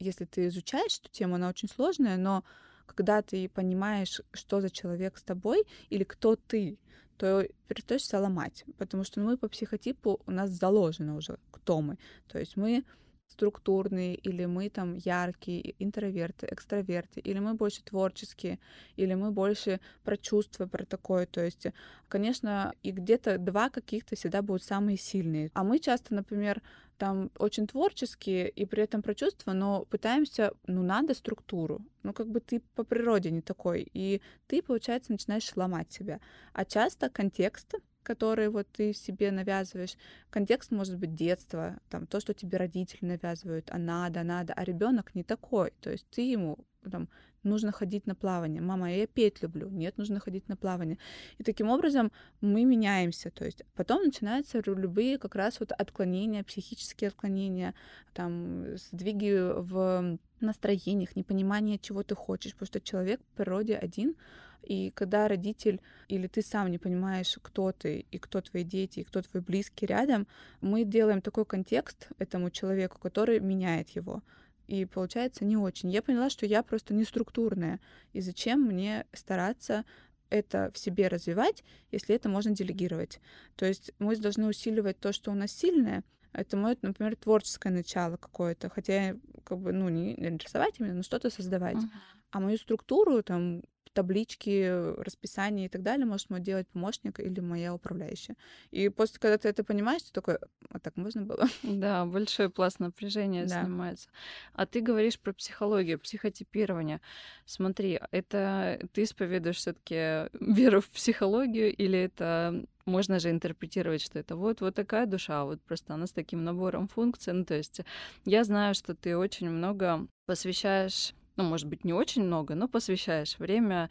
если ты изучаешь эту тему, она очень сложная, но когда ты понимаешь, что за человек с тобой или кто ты, то перестаешься ломать, потому что мы по психотипу у нас заложено уже, кто мы. То есть мы структурные, или мы там яркие, интроверты, экстраверты, или мы больше творческие, или мы больше про чувства, про такое. То есть, конечно, и где-то два каких-то всегда будут самые сильные. А мы часто, например, там очень творческие и при этом про чувства, но пытаемся, ну, надо структуру. Ну, как бы ты по природе не такой. И ты, получается, начинаешь ломать себя. А часто контекст который вот ты себе навязываешь. Контекст может быть детство, там то, что тебе родители навязывают, а надо, надо, а ребенок не такой. То есть ты ему там, нужно ходить на плавание. Мама, я петь люблю. Нет, нужно ходить на плавание. И таким образом мы меняемся. То есть потом начинаются любые как раз вот отклонения, психические отклонения, там, сдвиги в настроениях, непонимание, чего ты хочешь, потому что человек в природе один, и когда родитель или ты сам не понимаешь, кто ты и кто твои дети, и кто твой близкий рядом, мы делаем такой контекст этому человеку, который меняет его. И получается не очень. Я поняла, что я просто не структурная. И зачем мне стараться это в себе развивать, если это можно делегировать. То есть мы должны усиливать то, что у нас сильное. Это мое, например, творческое начало какое-то, хотя как бы, ну, не рисовать именно, но что-то создавать. Uh-huh. А мою структуру, там, таблички, расписание и так далее может мой делать помощник или моя управляющая. И после, когда ты это понимаешь, ты такой, а так можно было? Да, большой пласт напряжения да. снимается. А ты говоришь про психологию, психотипирование. Смотри, это ты исповедуешь все таки веру в психологию или это можно же интерпретировать, что это вот, вот такая душа, вот просто она с таким набором функций. Ну, то есть я знаю, что ты очень много посвящаешь ну, может быть, не очень много, но посвящаешь время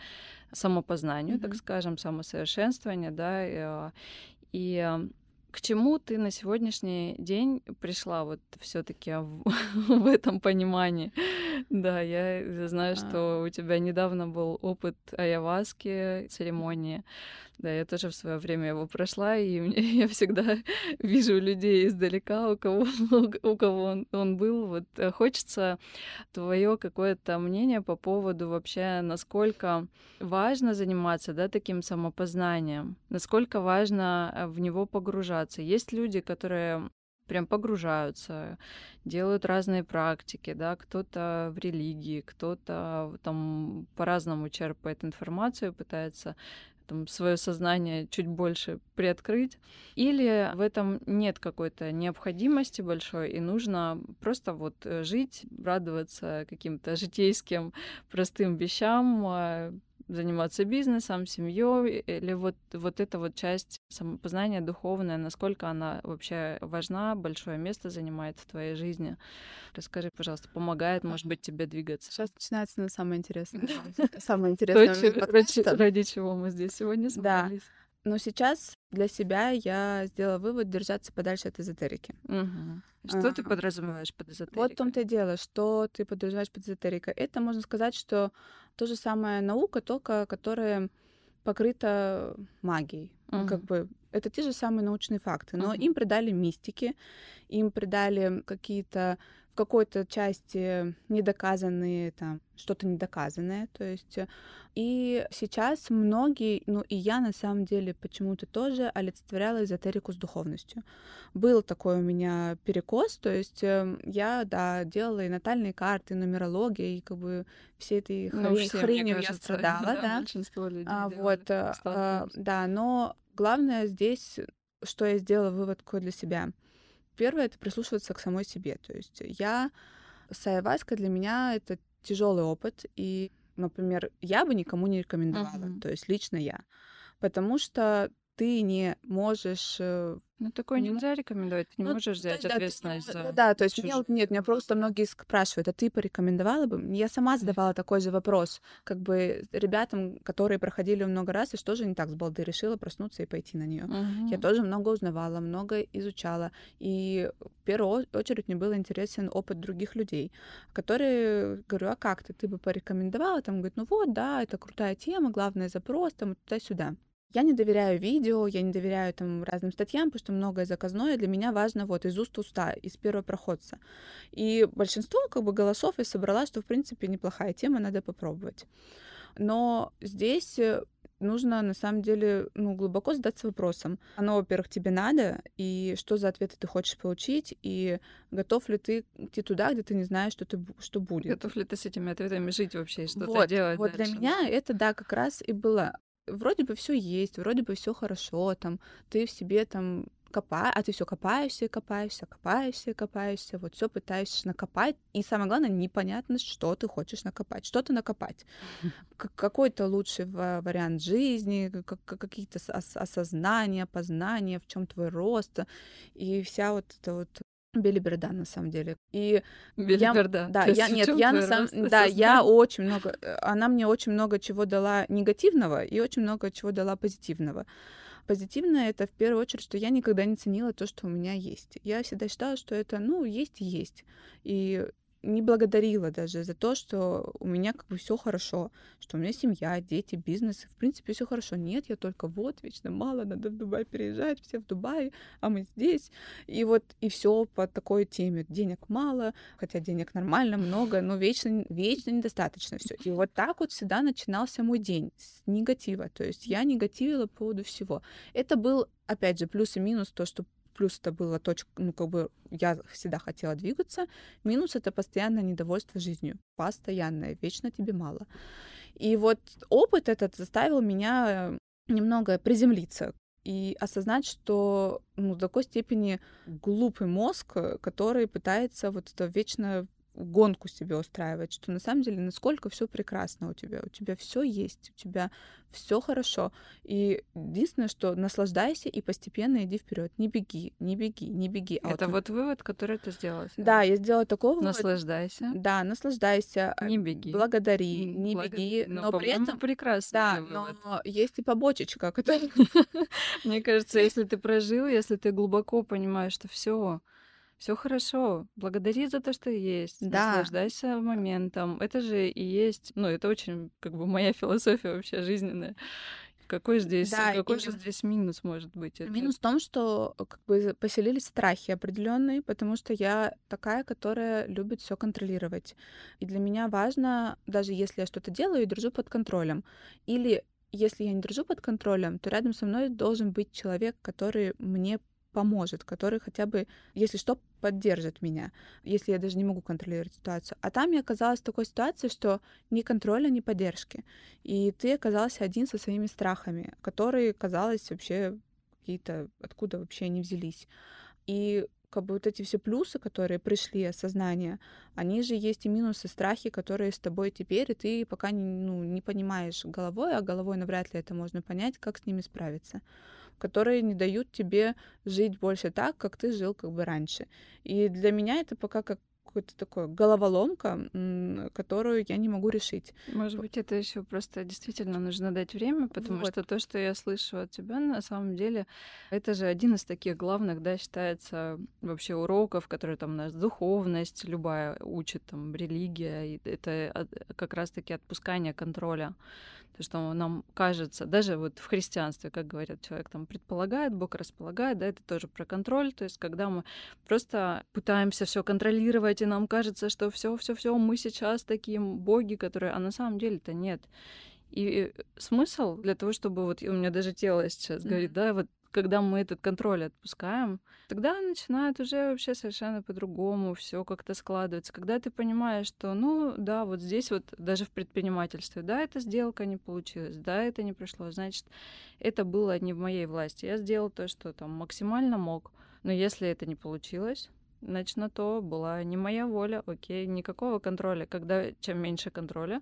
самопознанию, mm-hmm. так скажем, самосовершенствованию, да, и, а, и к чему ты на сегодняшний день пришла вот все-таки в, в этом понимании? Да, я знаю, что а. у тебя недавно был опыт аяваски церемонии. Да, я тоже в свое время его прошла, и я всегда вижу людей издалека, у кого, у кого он, он был. Вот э, хочется твое какое-то мнение по поводу вообще, насколько важно заниматься да, таким самопознанием, насколько важно э, в него погружаться. Есть люди, которые прям погружаются, делают разные практики, да, кто-то в религии, кто-то там по-разному черпает информацию, пытается там, свое сознание чуть больше приоткрыть, или в этом нет какой-то необходимости большой, и нужно просто вот э, жить, радоваться каким-то житейским простым вещам, а, заниматься бизнесом, семьей, или вот, вот эта вот часть самопознания духовная, насколько она вообще важна, большое место занимает в твоей жизни. Расскажи, пожалуйста, помогает, может быть, тебе двигаться? Сейчас начинается на самое интересное. Самое интересное. Ради чего мы здесь сегодня собрались. Но сейчас для себя я сделала вывод держаться подальше от эзотерики. Что а, ты подразумеваешь под эзотерикой? Вот в том-то и дело, что ты подразумеваешь под эзотерикой. Это можно сказать, что то же самое наука, только которая покрыта магией. Uh-huh. Как бы это те же самые научные факты, но uh-huh. им придали мистики, им придали какие-то какой-то части недоказанные, там, что-то недоказанное, то есть и сейчас многие, ну и я на самом деле почему-то тоже олицетворяла эзотерику с духовностью. Был такой у меня перекос, то есть эм, я, да, делала и натальные карты, и нумерология, и как бы все этой ну, хрень, все, хренью кажется, я страдала, да. да. Большинство людей а, вот, а, да, но главное здесь, что я сделала вывод какой для себя — Первое — это прислушиваться к самой себе. То есть я... Сайваска для меня — это тяжелый опыт, и, например, я бы никому не рекомендовала, uh-huh. то есть лично я, потому что ты не можешь э, ну, такое нельзя рекомендовать, ты не ну, можешь взять есть, ответственность да, за... Да, то есть мне, нет, меня просто многие спрашивают, а ты порекомендовала бы? Я сама задавала такой же вопрос, как бы ребятам, которые проходили много раз, и что же не так с балды, решила проснуться и пойти на нее. Угу. Я тоже много узнавала, много изучала, и в первую очередь мне был интересен опыт других людей, которые, говорю, а как ты, ты бы порекомендовала? Там, говорит, ну вот, да, это крутая тема, главное запрос, там, туда-сюда. Я не доверяю видео, я не доверяю там разным статьям, потому что многое заказное. Для меня важно вот из уст уста, из первого проходца. И большинство как бы голосов я собрала, что в принципе неплохая тема, надо попробовать. Но здесь э, нужно на самом деле ну, глубоко задаться вопросом. Оно, во-первых, тебе надо, и что за ответы ты хочешь получить, и готов ли ты идти туда, где ты не знаешь, что, ты, что будет. Готов ли ты с этими ответами жить вообще и что-то вот, делать Вот дальше? для меня это, да, как раз и было вроде бы все есть, вроде бы все хорошо, там ты в себе там копаешь, а ты все копаешься, копаешься, копаешься, копаешься, вот все пытаешься накопать, и самое главное непонятно, что ты хочешь накопать, что ты накопать, какой-то лучший вариант жизни, какие-то осознания, познания, в чем твой рост, и вся вот эта вот Белиберда, на самом деле. И Белиберда. Я, да, я, нет, я на самом да, я очень много, э, она мне очень много чего дала негативного и очень много чего дала позитивного. Позитивное это в первую очередь, что я никогда не ценила то, что у меня есть. Я всегда считала, что это, ну, есть и есть. И не благодарила даже за то, что у меня как бы все хорошо, что у меня семья, дети, бизнес, в принципе, все хорошо. Нет, я только вот, вечно мало, надо в Дубай переезжать, все в Дубае, а мы здесь. И вот, и все по такой теме. Денег мало, хотя денег нормально, много, но вечно, вечно недостаточно все. И вот так вот всегда начинался мой день с негатива. То есть я негативила по поводу всего. Это был, опять же, плюс и минус, то, что плюс это было точка, ну, как бы я всегда хотела двигаться, минус это постоянное недовольство жизнью, постоянное, вечно тебе мало. И вот опыт этот заставил меня немного приземлиться и осознать, что ну, до такой степени глупый мозг, который пытается вот это вечно гонку себе устраивать, что на самом деле насколько все прекрасно у тебя, у тебя все есть, у тебя все хорошо. И единственное, что наслаждайся и постепенно иди вперед. Не беги, не беги, не беги. А Это вот, вот вывод, который ты сделала. Да, я сделала такого. Наслаждайся. Да, наслаждайся. Не беги. Благодари, не Благ... беги. Но, но при этом прекрасно. Да, но есть и побочечка, которая. Мне кажется, если ты прожил, если ты глубоко понимаешь, что все все хорошо, благодари за то, что есть, да. наслаждайся моментом. Это же и есть, ну, это очень, как бы, моя философия вообще жизненная. Какой здесь, да, какой и... же здесь минус может быть? Это... Минус в том, что как бы поселились страхи определенные, потому что я такая, которая любит все контролировать. И для меня важно, даже если я что-то делаю и держу под контролем, или если я не держу под контролем, то рядом со мной должен быть человек, который мне поможет, который хотя бы, если что, поддержит меня, если я даже не могу контролировать ситуацию. А там я оказалась в такой ситуации, что ни контроля, ни поддержки. И ты оказался один со своими страхами, которые, казалось, вообще какие-то, откуда вообще они взялись. И как бы вот эти все плюсы, которые пришли, осознание, они же есть и минусы, страхи, которые с тобой теперь, и ты пока не, ну, не понимаешь головой, а головой навряд ли это можно понять, как с ними справиться которые не дают тебе жить больше так, как ты жил как бы раньше. И для меня это пока как какая-то такая головоломка, которую я не могу решить. Может быть, это еще просто действительно нужно дать время, потому вот. что то, что я слышу от тебя, на самом деле, это же один из таких главных, да, считается вообще уроков, которые там нас духовность любая учит, там религия, и это как раз-таки отпускание контроля. То, что нам кажется, даже вот в христианстве, как говорят, человек там предполагает, Бог располагает, да, это тоже про контроль. То есть, когда мы просто пытаемся все контролировать, и нам кажется, что все, все, все, мы сейчас такие боги, которые, а на самом деле-то нет. И смысл для того, чтобы вот у меня даже тело сейчас mm-hmm. говорит, да, вот когда мы этот контроль отпускаем, тогда начинает уже вообще совершенно по-другому все как-то складываться. Когда ты понимаешь, что, ну, да, вот здесь вот даже в предпринимательстве, да, эта сделка не получилась, да, это не пришло, значит, это было не в моей власти. Я сделал то, что там максимально мог. Но если это не получилось, значит, на то была не моя воля, окей, никакого контроля. Когда чем меньше контроля,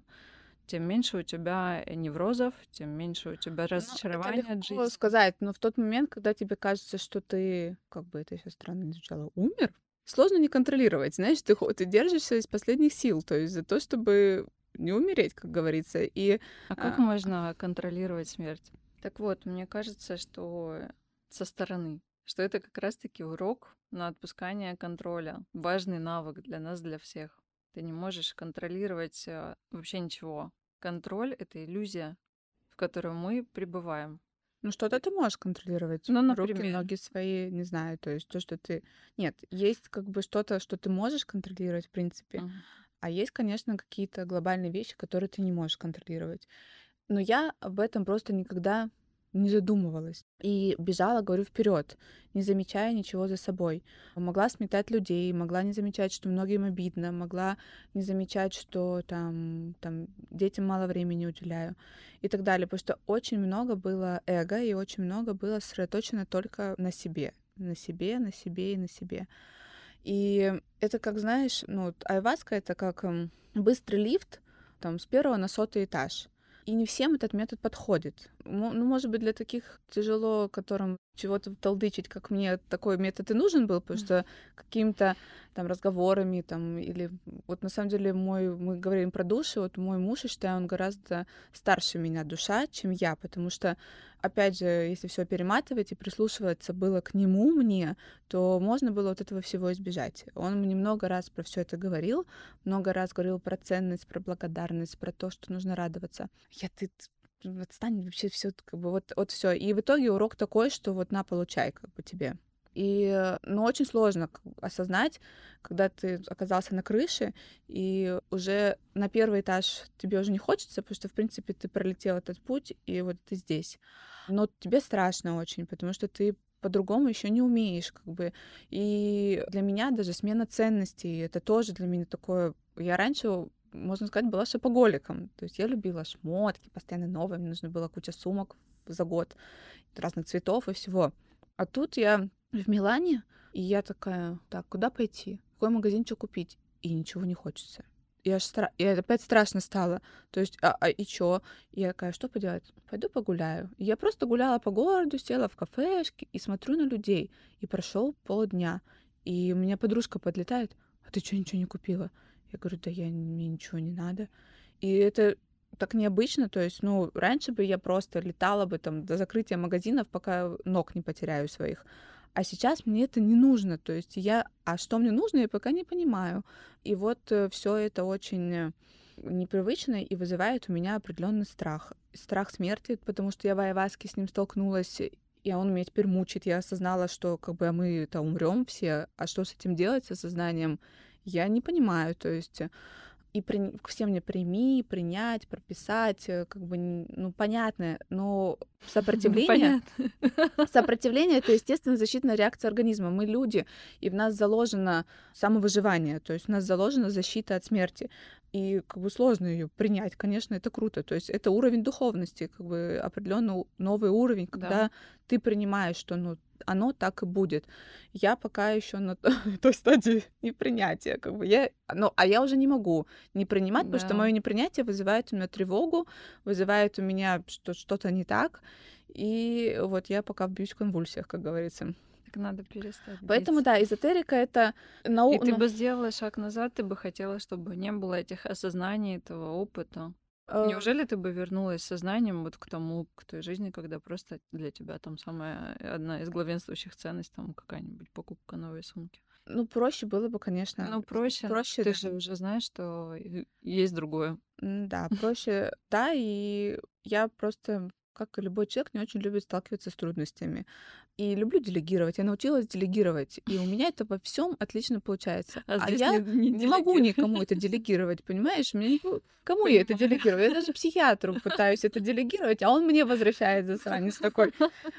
тем меньше у тебя неврозов, тем меньше у тебя разочарования ну, это легко от жизни. сказать, но в тот момент, когда тебе кажется, что ты, как бы это сейчас странно звучало, умер, сложно не контролировать, знаешь, ты, ты держишься из последних сил, то есть за то, чтобы не умереть, как говорится. И, а как а... можно контролировать смерть? Так вот, мне кажется, что со стороны, что это как раз-таки урок на отпускание контроля, важный навык для нас, для всех. Ты не можешь контролировать э, вообще ничего. Контроль — это иллюзия, в которой мы пребываем. Ну, что-то ты можешь контролировать. Ну, например. Руки, ноги свои, не знаю, то есть то, что ты... Нет, есть как бы что-то, что ты можешь контролировать, в принципе, uh-huh. а есть, конечно, какие-то глобальные вещи, которые ты не можешь контролировать. Но я об этом просто никогда не задумывалась. И бежала, говорю, вперед, не замечая ничего за собой. Могла сметать людей, могла не замечать, что многим обидно, могла не замечать, что там, там детям мало времени уделяю и так далее. Потому что очень много было эго и очень много было сосредоточено только на себе. На себе, на себе и на себе. И это, как знаешь, ну, айваска — это как быстрый лифт, там, с первого на сотый этаж. И не всем этот метод подходит. Ну, может быть, для таких тяжело, которым чего-то толдычить, как мне такой метод и нужен был, потому что каким-то там разговорами там или вот на самом деле мой мы говорим про души, вот мой муж, я считаю, он гораздо старше меня душа, чем я, потому что опять же, если все перематывать и прислушиваться было к нему мне, то можно было вот этого всего избежать. Он мне много раз про все это говорил, много раз говорил про ценность, про благодарность, про то, что нужно радоваться. Я ты отстань вообще все как бы вот вот все и в итоге урок такой что вот на получай как бы тебе и, ну, очень сложно осознать, когда ты оказался на крыше, и уже на первый этаж тебе уже не хочется, потому что, в принципе, ты пролетел этот путь, и вот ты здесь. Но тебе страшно очень, потому что ты по-другому еще не умеешь, как бы. И для меня даже смена ценностей, это тоже для меня такое... Я раньше можно сказать, была шопоголиком. То есть я любила шмотки, постоянно новые, мне нужно было куча сумок за год, разных цветов и всего. А тут я в Милане, и я такая, так, куда пойти? Какой магазин что купить? И ничего не хочется. Аж стра... и опять страшно стало. То есть, а, а и чё? И я такая, что поделать? Пойду погуляю. И я просто гуляла по городу, села в кафешке и смотрю на людей. И прошел полдня. И у меня подружка подлетает, а ты что, ничего не купила? Я говорю, да я, мне ничего не надо. И это так необычно, то есть, ну, раньше бы я просто летала бы там до закрытия магазинов, пока ног не потеряю своих. А сейчас мне это не нужно, то есть я, а что мне нужно, я пока не понимаю. И вот э, все это очень непривычно и вызывает у меня определенный страх. Страх смерти, потому что я в Айваске с ним столкнулась, и он меня теперь мучит. Я осознала, что как бы мы это умрем все, а что с этим делать, с осознанием, я не понимаю. То есть и при, все мне прими, принять, прописать, э, как бы, ну, понятно, но сопротивление... Сопротивление — это, естественно, защитная реакция организма. Мы люди, и в нас заложено самовыживание, то есть в нас заложена защита от смерти. И как бы сложно ее принять, конечно, это круто. То есть это уровень духовности, как бы определенный новый уровень, когда да. ты принимаешь, что ну оно так и будет. Я пока еще на той стадии непринятия, как бы я, ну, а я уже не могу не принимать, да. потому что мое непринятие вызывает у меня тревогу, вызывает у меня что что-то не так, и вот я пока бьюсь в конвульсиях, как говорится. Так надо перестать. Поэтому, да, эзотерика — это наука. И ты бы сделала шаг назад, ты бы хотела, чтобы не было этих осознаний, этого опыта. Э, Неужели ты бы вернулась сознанием вот к тому, к той жизни, когда просто для тебя там самая одна из главенствующих ценностей, там какая-нибудь покупка новой сумки? Ну, проще было бы, конечно. Ну, проще. Проще. Ты да. же уже знаешь, что есть другое. Да, проще, да, и я просто как и любой человек, не очень любит сталкиваться с трудностями. И люблю делегировать. Я научилась делегировать. И у меня это во всем отлично получается. А, а я не, не, не могу никому это делегировать, понимаешь? Мне Кому я это делегирую? Я даже психиатру пытаюсь это делегировать, а он мне возвращает засранец такой.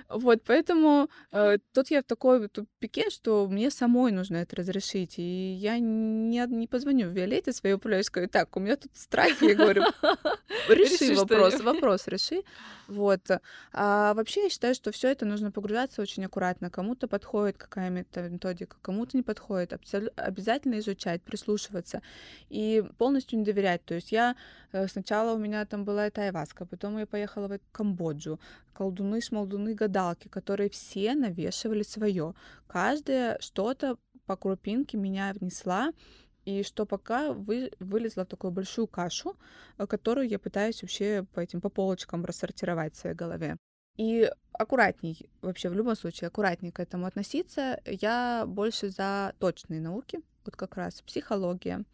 Вот, поэтому э, тут я в такой тупике, что мне самой нужно это разрешить. И я не, не позвоню Виолетте своей управляющей, скажу, так, у меня тут страхи, я говорю, реши вопрос, вопрос реши. Вот. А вообще я считаю, что все это нужно погружаться очень аккуратно. Кому-то подходит какая-то методика, кому-то не подходит. Обязательно изучать, прислушиваться и полностью не доверять. То есть я Э, сначала у меня там была эта айваска, потом я поехала в Камбоджу. Колдуны, шмалдуны, гадалки, которые все навешивали свое. Каждая что-то по крупинке меня внесла, и что пока вы, вылезла в такую большую кашу, э, которую я пытаюсь вообще по этим по полочкам рассортировать в своей голове. И аккуратней, вообще в любом случае, аккуратней к этому относиться. Я больше за точные науки, вот как раз психология,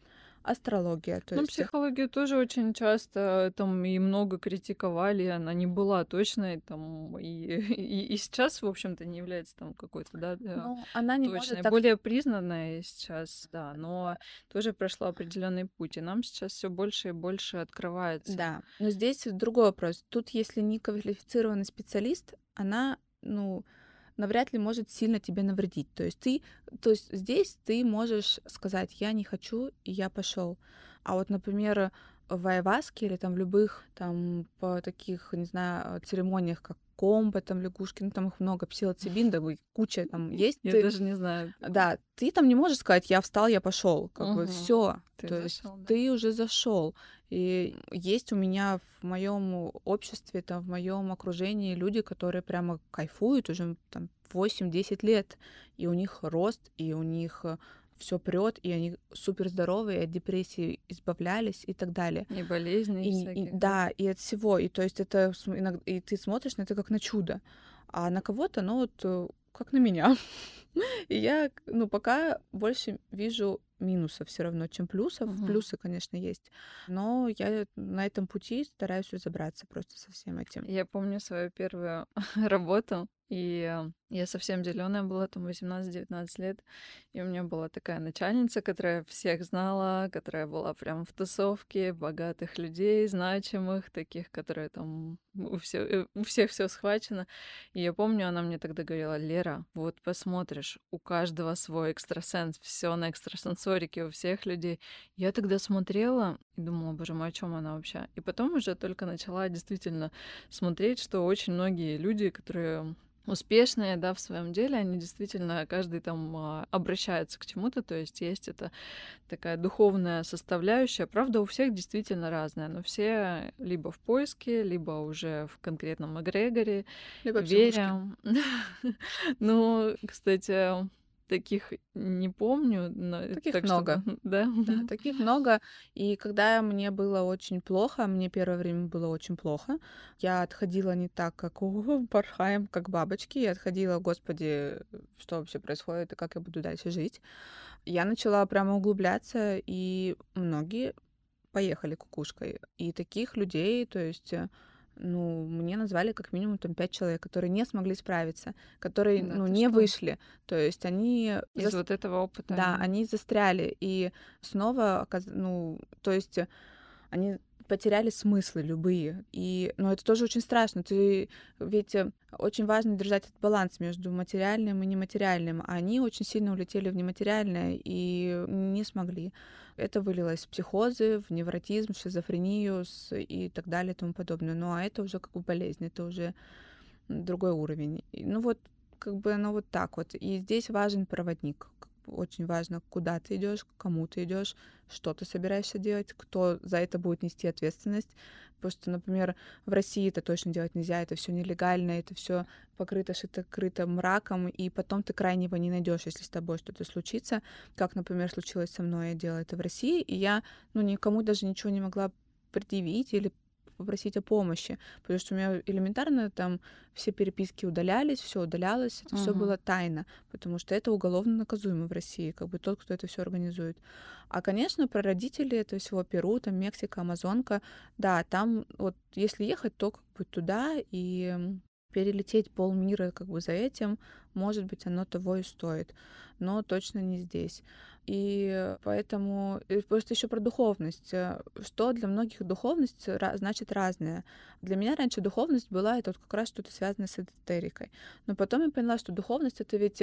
астрология. То ну, есть... психологию тоже очень часто там и много критиковали, она не была точной, там, и, и, и сейчас, в общем-то, не является там какой-то, да, ну, она не точной, так... более признанная сейчас, да, но тоже прошла определенный путь, и нам сейчас все больше и больше открывается. Да, но здесь другой вопрос. Тут, если не квалифицированный специалист, она, ну, навряд ли может сильно тебе навредить. То есть ты, то есть здесь ты можешь сказать, я не хочу, и я пошел. А вот, например, в Айваске или там в любых там по таких, не знаю, церемониях, как комбо, там лягушки, ну там их много, псилоцибин, да, куча там есть. Я ты, даже не знаю. Да, ты там не можешь сказать, я встал, я пошел, как угу. бы все. То зашел, есть да. ты уже зашел. И есть у меня в моем обществе, там, в моем окружении люди, которые прямо кайфуют уже там 8-10 лет, и у них рост, и у них все прет, и они супер здоровые, от депрессии избавлялись и так далее. И болезни. И, и, да, и от всего. И то есть это иногда, и ты смотришь на это как на чудо. А на кого-то, ну вот э, как на меня. И я, ну, пока больше вижу минусов все равно, чем плюсов. Угу. Плюсы, конечно, есть. Но я на этом пути стараюсь разобраться просто со всем этим. Я помню свою первую работу. И я совсем зеленая была, там 18-19 лет, и у меня была такая начальница, которая всех знала, которая была прям в тусовке богатых людей, значимых, таких, которые там у, все, э, у всех все схвачено. И я помню, она мне тогда говорила, Лера, вот посмотришь, у каждого свой экстрасенс, все на экстрасенсорике у всех людей. Я тогда смотрела и думала, боже мой, о чем она вообще? И потом уже только начала действительно смотреть, что очень многие люди, которые успешные, да, в своем деле, они действительно, каждый там а, обращается к чему-то, то есть есть это такая духовная составляющая. Правда, у всех действительно разная, но все либо в поиске, либо уже в конкретном эгрегоре, либо верим. Ну, кстати, таких не помню, но таких так много, что, да? да, таких много. И когда мне было очень плохо, мне первое время было очень плохо, я отходила не так, как у Пархаем, как бабочки, я отходила, господи, что вообще происходит и как я буду дальше жить. Я начала прямо углубляться, и многие поехали кукушкой. И таких людей, то есть ну, мне назвали как минимум там пять человек, которые не смогли справиться, которые, да, ну, не что? вышли. То есть они... Из за... вот этого опыта. Да, они застряли. И снова, ну, то есть они потеряли смыслы любые. И, ну, это тоже очень страшно. Ты ведь э, очень важно держать этот баланс между материальным и нематериальным. А они очень сильно улетели в нематериальное и не смогли. Это вылилось в психозы, в невротизм, в шизофрению и так далее и тому подобное. Ну, а это уже как бы болезнь, это уже другой уровень. Ну, вот как бы оно вот так вот. И здесь важен проводник очень важно, куда ты идешь, кому ты идешь, что ты собираешься делать, кто за это будет нести ответственность. Потому что, например, в России это точно делать нельзя, это все нелегально, это все покрыто, шито, крыто мраком, и потом ты крайнего не найдешь, если с тобой что-то случится. Как, например, случилось со мной, я делала это в России, и я, ну, никому даже ничего не могла предъявить или попросить о помощи, потому что у меня элементарно там все переписки удалялись, все удалялось, это uh-huh. все было тайно, потому что это уголовно наказуемо в России, как бы тот, кто это все организует. А, конечно, про родителей это всего Перу, там Мексика, Амазонка, да, там вот если ехать, то как бы туда и перелететь полмира как бы за этим, может быть, оно того и стоит, но точно не здесь. И поэтому и просто еще про духовность. Э, что для многих духовность значит разное. Для меня раньше духовность была это вот как раз что-то связанное с эзотерикой. Но потом я поняла, что духовность это ведь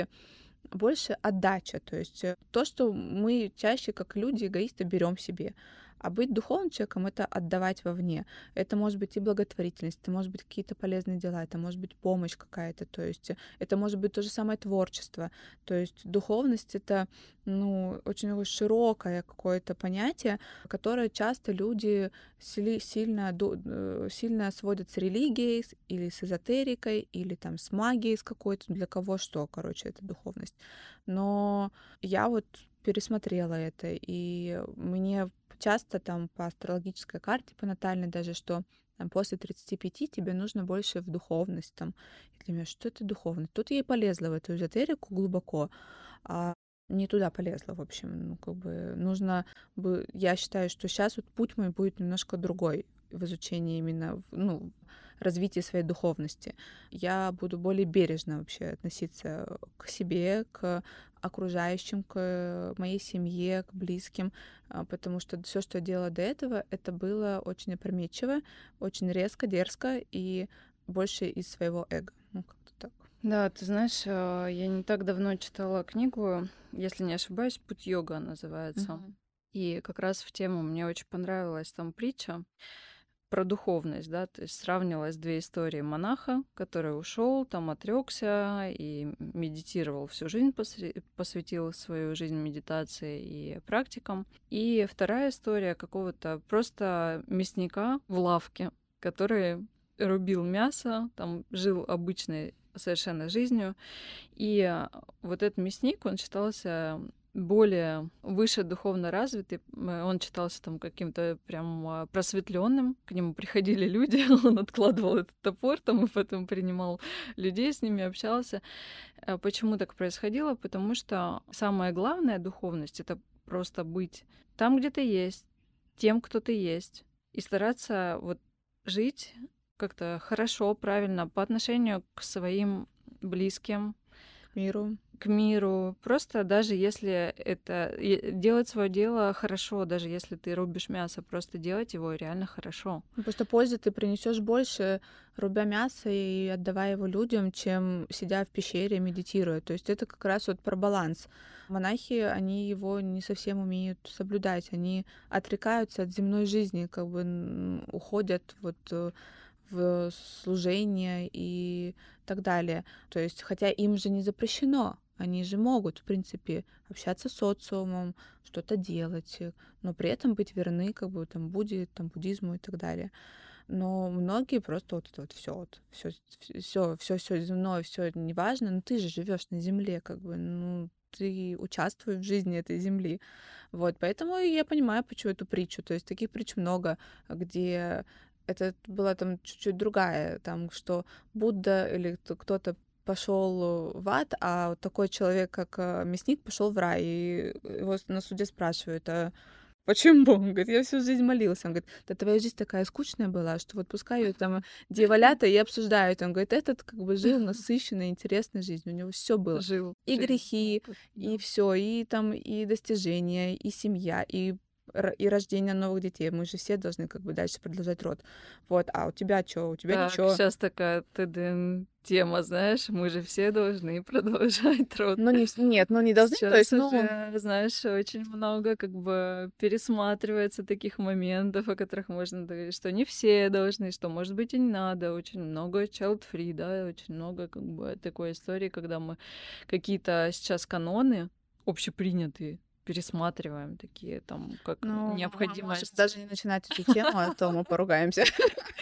больше отдача, то есть э, то, что мы чаще как люди эгоисты берем себе. А быть духовным человеком — это отдавать вовне. Это может быть и благотворительность, это может быть какие-то полезные дела, это может быть помощь какая-то, то есть это может быть то же самое творчество. То есть духовность — это ну, очень широкое какое-то понятие, которое часто люди сильно, э, сильно сводят с религией или с эзотерикой, или там с магией с какой-то, для кого что, короче, это духовность. Но я вот пересмотрела это, и мне часто там по астрологической карте, по натальной даже, что там, после 35 тебе нужно больше в духовность. Там. И для меня, что это духовность? Тут я и полезла в эту эзотерику глубоко, а не туда полезла, в общем. Ну, как бы нужно... Бы, я считаю, что сейчас вот путь мой будет немножко другой в изучении именно, ну, развитии своей духовности. Я буду более бережно вообще относиться к себе, к окружающим, к моей семье, к близким, а, потому что все, что я делала до этого, это было очень опрометчиво, очень резко, дерзко и больше из своего эго. Ну, как-то так. Да, ты знаешь, а, я не так давно читала книгу, если не ошибаюсь, «Путь йога» называется. Uh-huh. И как раз в тему мне очень понравилась там притча. Про духовность, да, то есть сравнивалась две истории монаха, который ушел, там отрекся и медитировал всю жизнь, посвятил свою жизнь медитации и практикам. И вторая история какого-то просто мясника в лавке, который рубил мясо, там жил обычной совершенно жизнью. И вот этот мясник, он считался более выше духовно развитый, он читался там каким-то прям а, просветленным, к нему приходили люди, он откладывал этот топор там и потом принимал людей, с ними общался. А почему так происходило? Потому что самая главная духовность — это просто быть там, где ты есть, тем, кто ты есть, и стараться вот жить как-то хорошо, правильно по отношению к своим близким, миру к миру. Просто даже если это делать свое дело хорошо, даже если ты рубишь мясо, просто делать его реально хорошо. Ну, просто пользы ты принесешь больше, рубя мясо и отдавая его людям, чем сидя в пещере, медитируя. То есть это как раз вот про баланс. Монахи, они его не совсем умеют соблюдать. Они отрекаются от земной жизни, как бы уходят вот э, в служение и так далее. То есть, хотя им же не запрещено, они же могут, в принципе, общаться с социумом, что-то делать, но при этом быть верны как бы там Будде, там буддизму и так далее. Но многие просто вот это вот все, вот, все, все, все, все земное, все неважно, но ты же живешь на земле, как бы, ну, ты участвуешь в жизни этой земли. Вот, поэтому я понимаю, почему эту притчу. То есть таких притч много, где это была там чуть-чуть другая, там, что Будда или кто-то пошел в ад, а такой человек, как э, мясник, пошел в рай. И его на суде спрашивают, а почему? Он говорит, я всю жизнь молился. Он говорит, да твоя жизнь такая скучная была, что вот пускай ее там дьяволята и обсуждают. Он говорит, этот как бы жил насыщенной, интересной жизнью, у него все было. Жил. И грехи, и все, и там и достижения, и семья, и и рождение новых детей. Мы же все должны как бы дальше продолжать род. Вот, а у тебя что? У тебя так, ничего. Сейчас такая ТДН тема, знаешь, мы же все должны продолжать род. Ну не, нет, ну не должны, Сейчас то есть, ну... Уже, знаешь, очень много как бы пересматривается таких моментов, о которых можно говорить, что не все должны, что, может быть, и не надо. Очень много child-free, да, очень много как бы такой истории, когда мы какие-то сейчас каноны общепринятые пересматриваем такие там как ну, необходимость. даже не начинать эту тему, а то мы поругаемся.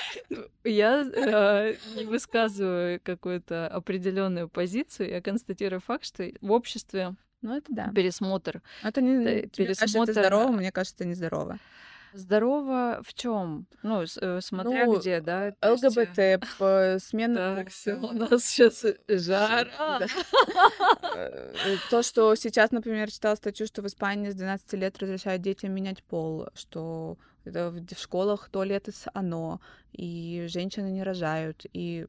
Я э, не высказываю какую-то определенную позицию, я констатирую факт, что в обществе ну, это да. пересмотр. Это не пересмотр... это здорово, мне кажется, это нездорово. Здорово в чем? Ну, э, смотря ну, где, да? ЛГБТ, есть... смена... Так, все, у нас сейчас жара. Э, то, что сейчас, например, читала статью, что в Испании с 12 лет разрешают детям менять пол, что это в школах туалеты с оно, и женщины не рожают, и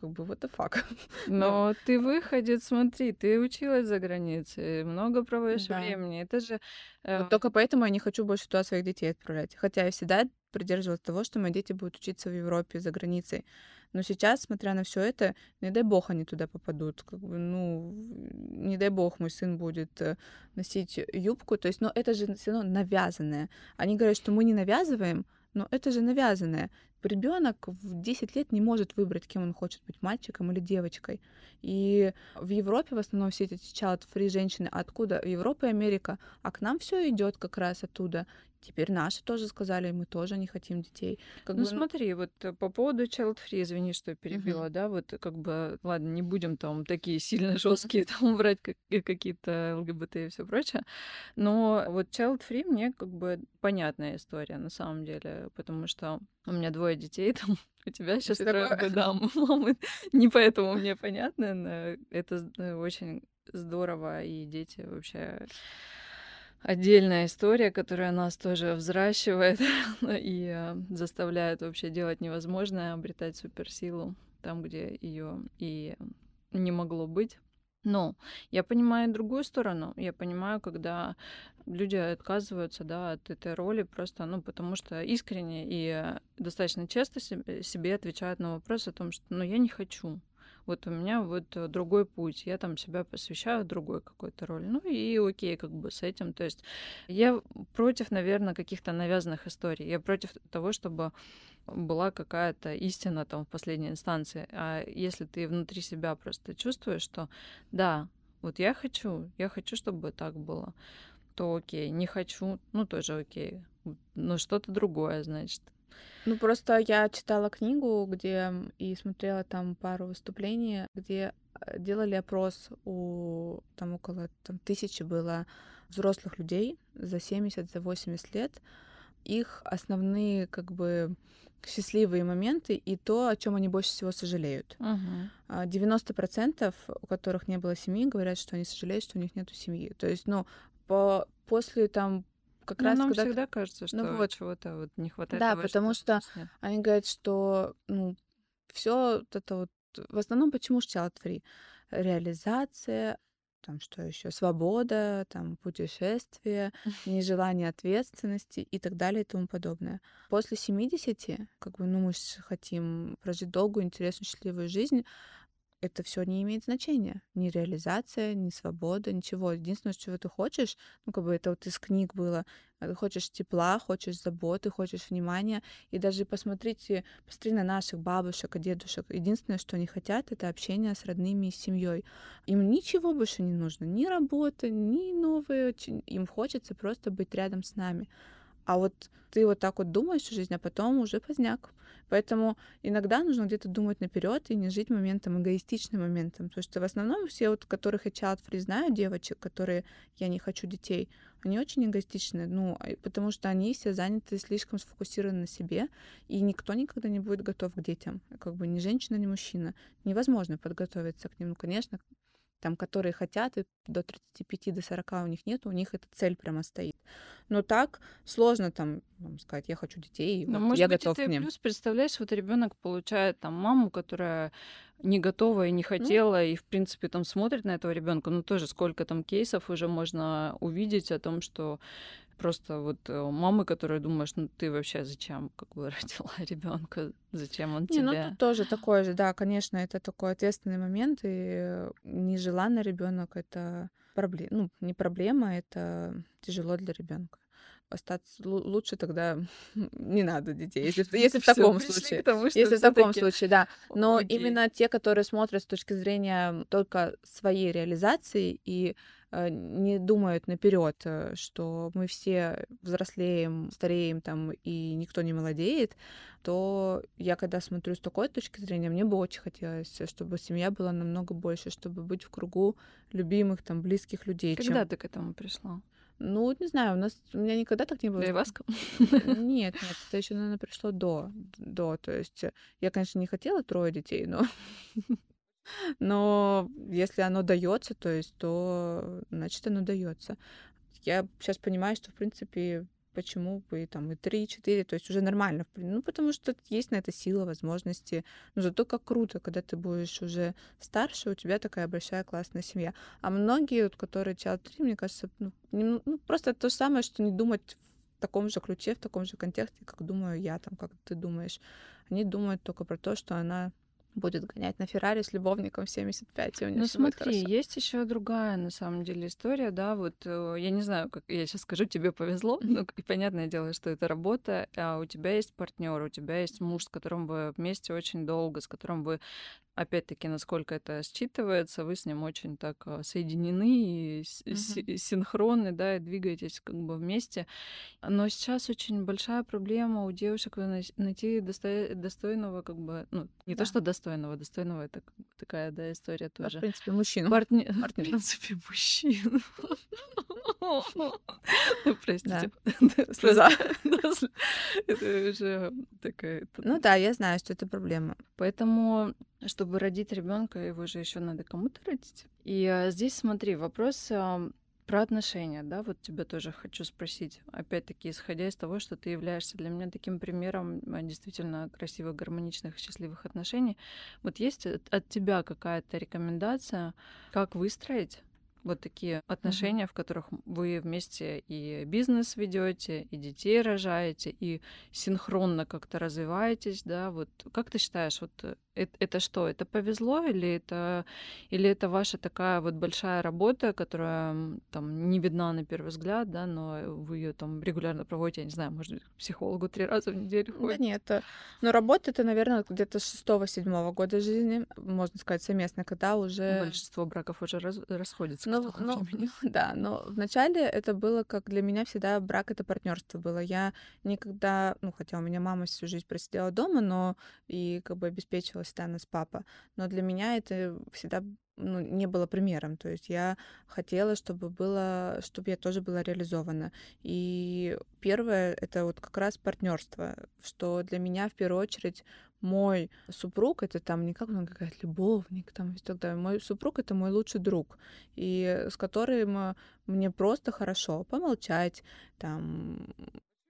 как бы what the fuck. Но ты выходит, смотри, ты училась за границей, много проводишь да. времени. Это же... Э... Вот только поэтому я не хочу больше туда своих детей отправлять. Хотя я всегда придерживалась того, что мои дети будут учиться в Европе за границей. Но сейчас, смотря на все это, не дай бог они туда попадут. Как бы, ну, не дай бог мой сын будет э, носить юбку. То есть, но это же все равно навязанное. Они говорят, что мы не навязываем, но это же навязанное. Ребенок в 10 лет не может выбрать, кем он хочет быть, мальчиком или девочкой. И в Европе в основном все эти child-free женщины откуда? В Европе и Америка. А к нам все идет как раз оттуда. Теперь наши тоже сказали, мы тоже не хотим детей. Как ну бы... смотри, вот э, по поводу child free, извини, что я перебила, uh-huh. да, вот как бы, ладно, не будем там такие сильно жесткие uh-huh. там брать как, э, какие-то ЛГБТ и все прочее, но вот child free мне как бы понятная история на самом деле, потому что у меня двое детей, там у тебя сейчас трое, да, мамы, не поэтому мне понятно, но это э, очень здорово, и дети вообще отдельная история, которая нас тоже взращивает и э, заставляет вообще делать невозможное, обретать суперсилу там, где ее и не могло быть. Но я понимаю другую сторону. Я понимаю, когда люди отказываются да, от этой роли просто, ну, потому что искренне и достаточно часто себе, себе отвечают на вопрос о том, что ну, я не хочу. Вот у меня вот другой путь, я там себя посвящаю другой какой-то роли. Ну и окей, как бы с этим. То есть я против, наверное, каких-то навязанных историй. Я против того, чтобы была какая-то истина там в последней инстанции. А если ты внутри себя просто чувствуешь, что да, вот я хочу, я хочу, чтобы так было, то окей, не хочу, ну тоже окей, но что-то другое, значит. Ну, просто я читала книгу, где и смотрела там пару выступлений, где э, делали опрос у там около там, тысячи было взрослых людей за 70, за 80 лет. Их основные как бы счастливые моменты и то, о чем они больше всего сожалеют. Uh-huh. 90% у которых не было семьи, говорят, что они сожалеют, что у них нет семьи. То есть, ну, по, после там как ну, раз нам когда всегда кажется, что ну, вот. чего-то вот не хватает. Да, того, потому что, что они говорят, что ну, все это вот в основном почему child free? Реализация, там что еще, свобода, там путешествие, нежелание ответственности и так далее и тому подобное. После 70, как бы, ну, мы хотим прожить долгую, интересную, счастливую жизнь, это все не имеет значения. Ни реализация, ни свобода, ничего. Единственное, чего ты хочешь, ну, как бы это вот из книг было, ты хочешь тепла, хочешь заботы, хочешь внимания. И даже посмотрите, посмотри на наших бабушек и дедушек. Единственное, что они хотят, это общение с родными и семьей. Им ничего больше не нужно. Ни работа, ни новые. Им хочется просто быть рядом с нами. А вот ты вот так вот думаешь всю жизнь, а потом уже поздняк. Поэтому иногда нужно где-то думать наперед и не жить моментом, эгоистичным моментом. Потому что в основном все, вот, которых я child free знаю, девочек, которые я не хочу детей, они очень эгоистичны, ну, потому что они все заняты, слишком сфокусированы на себе, и никто никогда не будет готов к детям. Как бы ни женщина, ни мужчина. Невозможно подготовиться к ним. Ну, конечно, там, которые хотят, и до 35, до 40 у них нет, у них эта цель прямо стоит. Но так сложно там, там сказать, я хочу детей, Но, вот, может я быть, готов это к ним. Плюс, представляешь, вот ребенок получает там маму, которая не готова и не ну хотела, ну, и, в принципе, там смотрит на этого ребенка. Ну, тоже сколько там кейсов уже можно увидеть о том, что просто вот э, мамы, которые думаешь, ну ты вообще зачем как бы родила ребенка, зачем он не, тебе? Ну тут тоже такое же, да, конечно, это такой ответственный момент, и нежеланный ребенок это проблема, ну не проблема, это тяжело для ребенка остаться лучше тогда не надо детей, если, если в таком случае. Тому, если в таком случае, да. Но Окей. именно те, которые смотрят с точки зрения только своей реализации и не думают наперед, э, что мы все взрослеем, стареем там, и никто не молодеет, то я когда смотрю с такой точки зрения, мне бы очень хотелось, чтобы семья была намного больше, чтобы быть в кругу любимых, там, близких людей. Когда чем... ты к этому пришла? Ну, не знаю, у нас у меня никогда так не было. Привязка? Нет, нет, это еще, наверное, пришло до, до. То есть я, конечно, не хотела трое детей, но Но если оно дается, то есть, то значит оно дается. Я сейчас понимаю, что в принципе почему бы там и три, и четыре, то есть уже нормально. Ну, потому что есть на это сила, возможности. Но зато как круто, когда ты будешь уже старше, у тебя такая большая классная семья. А многие, вот, которые child 3, мне кажется, ну, не, ну, просто то же самое, что не думать в таком же ключе, в таком же контексте, как думаю я, там, как ты думаешь. Они думают только про то, что она будет гонять на Феррари с любовником в 75, и у Ну смотри, есть еще другая, на самом деле, история, да, вот э, я не знаю, как я сейчас скажу, тебе повезло, ну, и понятное дело, что это работа, а у тебя есть партнер, у тебя есть муж, с которым вы вместе очень долго, с которым вы опять-таки, насколько это считывается, вы с ним очень так а, соединены и uh-huh. синхронны, да, и двигаетесь как бы вместе. Но сейчас очень большая проблема у девушек найти досто... достойного, как бы, ну, не да. то, что достойного, достойного это как бы такая, да, история тоже. Да, в принципе, мужчину. Партне... В принципе, мужчину. Простите. Слеза. Это уже такая... Ну да, я знаю, что это проблема. Поэтому, чтобы родить ребенка, его же еще надо кому-то родить. И а, здесь, смотри, вопрос а, про отношения, да, вот тебя тоже хочу спросить. Опять-таки, исходя из того, что ты являешься для меня таким примером а, действительно красивых, гармоничных, счастливых отношений, вот есть от тебя какая-то рекомендация, как выстроить вот такие отношения, mm-hmm. в которых вы вместе и бизнес ведете, и детей рожаете, и синхронно как-то развиваетесь, да, вот как ты считаешь, вот Это, это что? Это повезло или это, или это ваша такая вот большая работа, которая там не видна на первый взгляд, да, но вы ее там регулярно проводите, я не знаю, может быть, к психологу три раза в неделю ходите? Да нет, э, но работа это, наверное, где-то шестого-седьмого года жизни, можно сказать, совместно, когда уже... Большинство браков уже раз, расходятся. Ну, ну, да, но вначале это было, как для меня всегда брак — это партнерство было. Я никогда, ну, хотя у меня мама всю жизнь просидела дома, но и как бы обеспечивала всегда нас папа. Но для меня это всегда ну, не было примером. То есть я хотела, чтобы было, чтобы я тоже была реализована. И первое это вот как раз партнерство, что для меня в первую очередь мой супруг это там не как он какая-то любовник там и так далее. Мой супруг это мой лучший друг, и с которым мне просто хорошо помолчать, там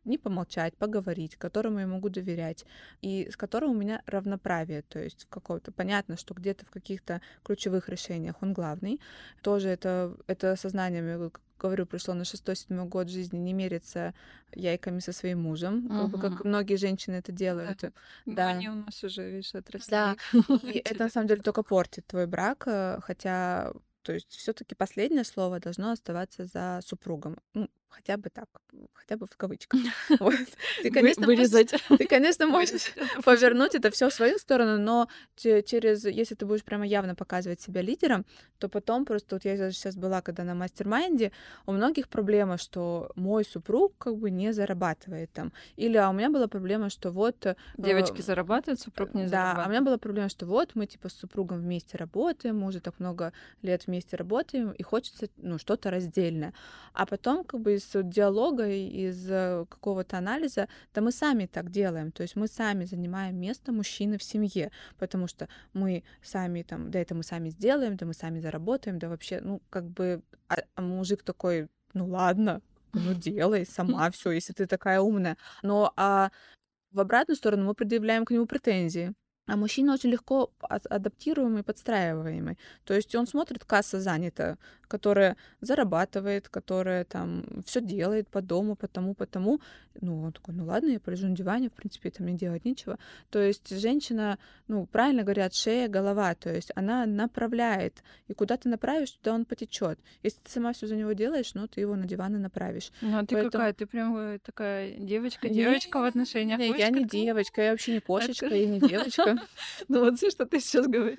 не помолчать, поговорить, которому я могу доверять, и с которым у меня равноправие, то есть какое-то понятно, что где-то в каких-то ключевых решениях он главный. Тоже это, это сознанием, говорю, пришло на шестой-седьмой год жизни не мериться яйками со своим мужем, угу. как, бы, как многие женщины это делают. Да. да. Они у нас уже, видишь, отросли. Да, и это на самом деле только портит твой брак, э, хотя то есть все-таки последнее слово должно оставаться за супругом. Ну, хотя бы так, хотя бы в кавычках. Вот. Ты, конечно, Вырезать. Можешь, ты, конечно, можешь повернуть это все в свою сторону, но через, если ты будешь прямо явно показывать себя лидером, то потом просто вот я сейчас была, когда на mastermind е, у многих проблема, что мой супруг как бы не зарабатывает там, или а у меня была проблема, что вот э, девочки э, зарабатывают, супруг не да, зарабатывает. Да, а у меня была проблема, что вот мы типа с супругом вместе работаем, мы уже так много лет вместе работаем, и хочется ну что-то раздельное, а потом как бы из диалога, из э, какого-то анализа, да мы сами так делаем, то есть мы сами занимаем место мужчины в семье, потому что мы сами там, да это мы сами сделаем, да мы сами заработаем, да вообще, ну как бы, а, а мужик такой, ну ладно, ну делай сама все, если ты такая умная. Но а в обратную сторону мы предъявляем к нему претензии. А мужчина очень легко адаптируемый, подстраиваемый. То есть он смотрит, касса занята, которая зарабатывает, которая там все делает по дому, по тому, по тому. Ну, он такой, ну ладно, я полежу на диване, в принципе, это мне делать нечего. То есть женщина, ну, правильно говорят, шея, голова, то есть она направляет, и куда ты направишь, туда он потечет. Если ты сама все за него делаешь, ну, ты его на диван и направишь. Ну, а ты Поэтому... какая? Ты прям э, такая девочка, девочка в отношениях? Не, я не девочка, я вообще не кошечка, я не девочка. Ну, вот все, что ты сейчас говоришь.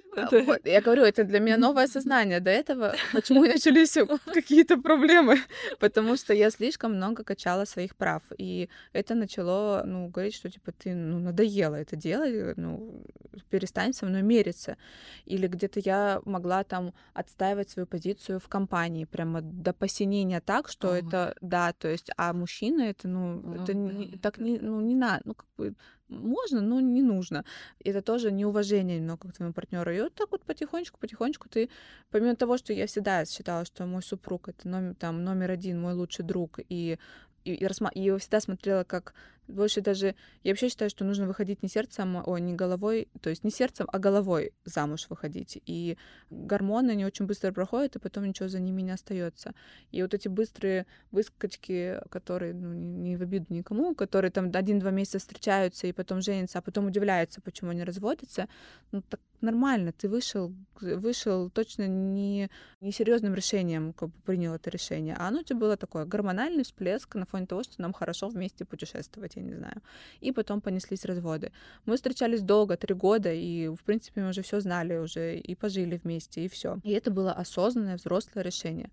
Я говорю, это для меня новое сознание. До этого, почему начались какие-то проблемы, потому что я слишком много качала своих прав, и это начало, ну, говорить, что, типа, ты, ну, надоело это делать, ну, перестань со мной мериться. Или где-то я могла там отстаивать свою позицию в компании прямо до посинения так, что О. это, да, то есть, а мужчина это, ну, ну это да. не, так не, ну, не надо, ну, как бы, можно, но не нужно. Это тоже неуважение немного к твоему партнеру. И вот так вот потихонечку, потихонечку ты, помимо того, что я всегда считала, что мой супруг это номер, там, номер один, мой лучший друг, и и, и, его всегда смотрела как больше даже... Я вообще считаю, что нужно выходить не сердцем, о, не головой, то есть не сердцем, а головой замуж выходить. И гормоны не очень быстро проходят, и потом ничего за ними не остается. И вот эти быстрые выскочки, которые, ну, не в обиду никому, которые там один-два месяца встречаются и потом женятся, а потом удивляются, почему они разводятся, ну, так нормально, ты вышел, вышел точно не, не серьезным решением, как бы принял это решение, а оно у тебя было такое гормональный всплеск на фоне того, что нам хорошо вместе путешествовать, я не знаю. И потом понеслись разводы. Мы встречались долго, три года, и, в принципе, мы уже все знали уже и пожили вместе, и все. И это было осознанное взрослое решение,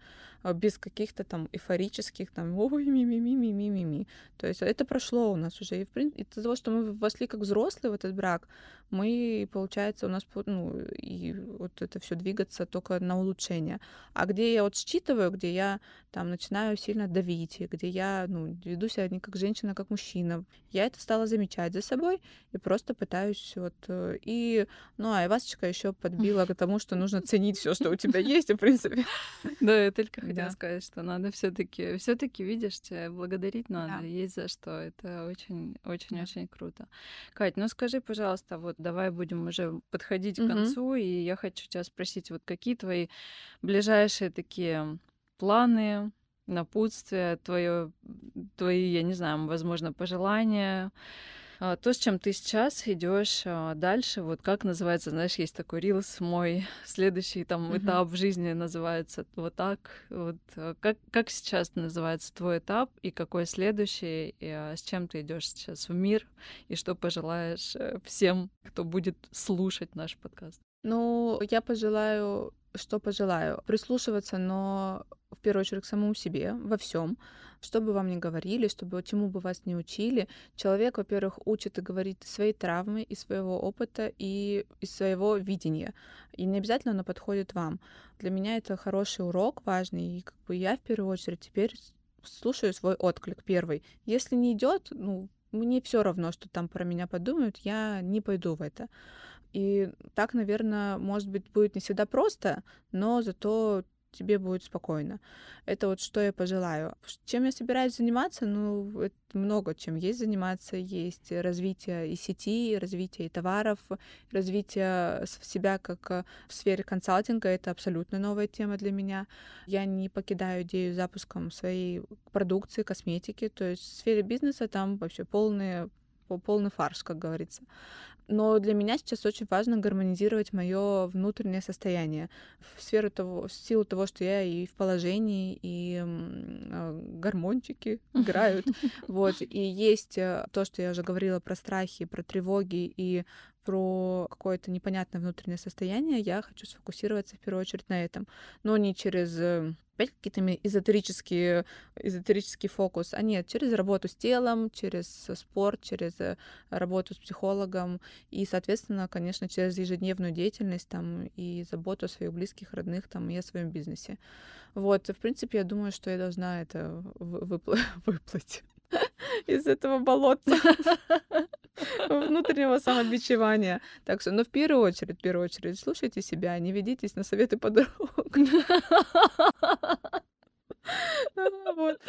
без каких-то там эйфорических там ой ми-ми-ми-ми-ми-ми. То есть это прошло у нас уже. И, в принципе, из-за того, что мы вошли как взрослые в этот брак, мы, получается, у нас ну, и вот это все двигаться только на улучшение. А где я вот считываю, где я там начинаю сильно давить, и где я ну, веду себя не как женщина, а как мужчина, я это стала замечать за собой и просто пытаюсь вот э, и ну а Ивасочка еще подбила к тому, что нужно ценить все, что у тебя есть, в принципе. Да, я только хотела сказать, что надо все-таки, все-таки видишь, тебя благодарить надо, есть за что. Это очень, очень, очень круто. Кать, ну скажи, пожалуйста, вот давай будем уже подходить к концу, и я хочу тебя спросить, вот какие твои ближайшие такие планы, напутствия, твое, твои, я не знаю, возможно, пожелания то, с чем ты сейчас идешь а, дальше, вот как называется, знаешь, есть такой рилс мой, следующий там mm-hmm. этап в жизни называется вот так, вот а, как, как сейчас называется твой этап и какой следующий, и а, с чем ты идешь сейчас в мир, и что пожелаешь э, всем, кто будет слушать наш подкаст? Ну, я пожелаю, что пожелаю, прислушиваться, но в первую очередь к самому себе во всем, что бы вам ни говорили, чтобы чему бы вас не учили. Человек, во-первых, учит и говорит свои травмы, из своего опыта и из своего видения. И не обязательно оно подходит вам. Для меня это хороший урок, важный, и как бы я в первую очередь теперь слушаю свой отклик первый. Если не идет, ну, мне все равно, что там про меня подумают, я не пойду в это. И так, наверное, может быть, будет не всегда просто, но зато тебе будет спокойно. Это вот что я пожелаю. Чем я собираюсь заниматься? Ну, это много чем есть заниматься. Есть развитие и сети, развитие и товаров, развитие себя как в сфере консалтинга. Это абсолютно новая тема для меня. Я не покидаю идею запуском своей продукции, косметики. То есть в сфере бизнеса там вообще полный полный фарш, как говорится. Но для меня сейчас очень важно гармонизировать мое внутреннее состояние в сферу того, в силу того, что я и в положении, и э, гормончики играют. Вот. И есть э, то, что я уже говорила про страхи, про тревоги и про какое-то непонятное внутреннее состояние, я хочу сфокусироваться в первую очередь на этом. Но не через э, опять какие-то эзотерические, эзотерический фокус, а нет, через работу с телом, через спорт, через э, работу с психологом и, соответственно, конечно, через ежедневную деятельность там и заботу о своих близких, родных там и о своем бизнесе. Вот, в принципе, я думаю, что я должна это выпл- выплыть из этого болота внутреннего самобичевания. Так что, но ну, в первую очередь, в первую очередь, слушайте себя, не ведитесь на советы подруг. Вот.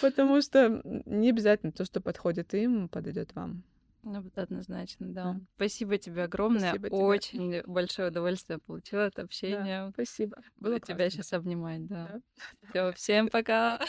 Потому что не обязательно то, что подходит им, подойдет вам. Ну, однозначно, да. да. Спасибо тебе огромное. Спасибо тебе. Очень большое удовольствие получила от общения. Да, спасибо. Было тебя сейчас обнимать, да. да. Все, всем пока.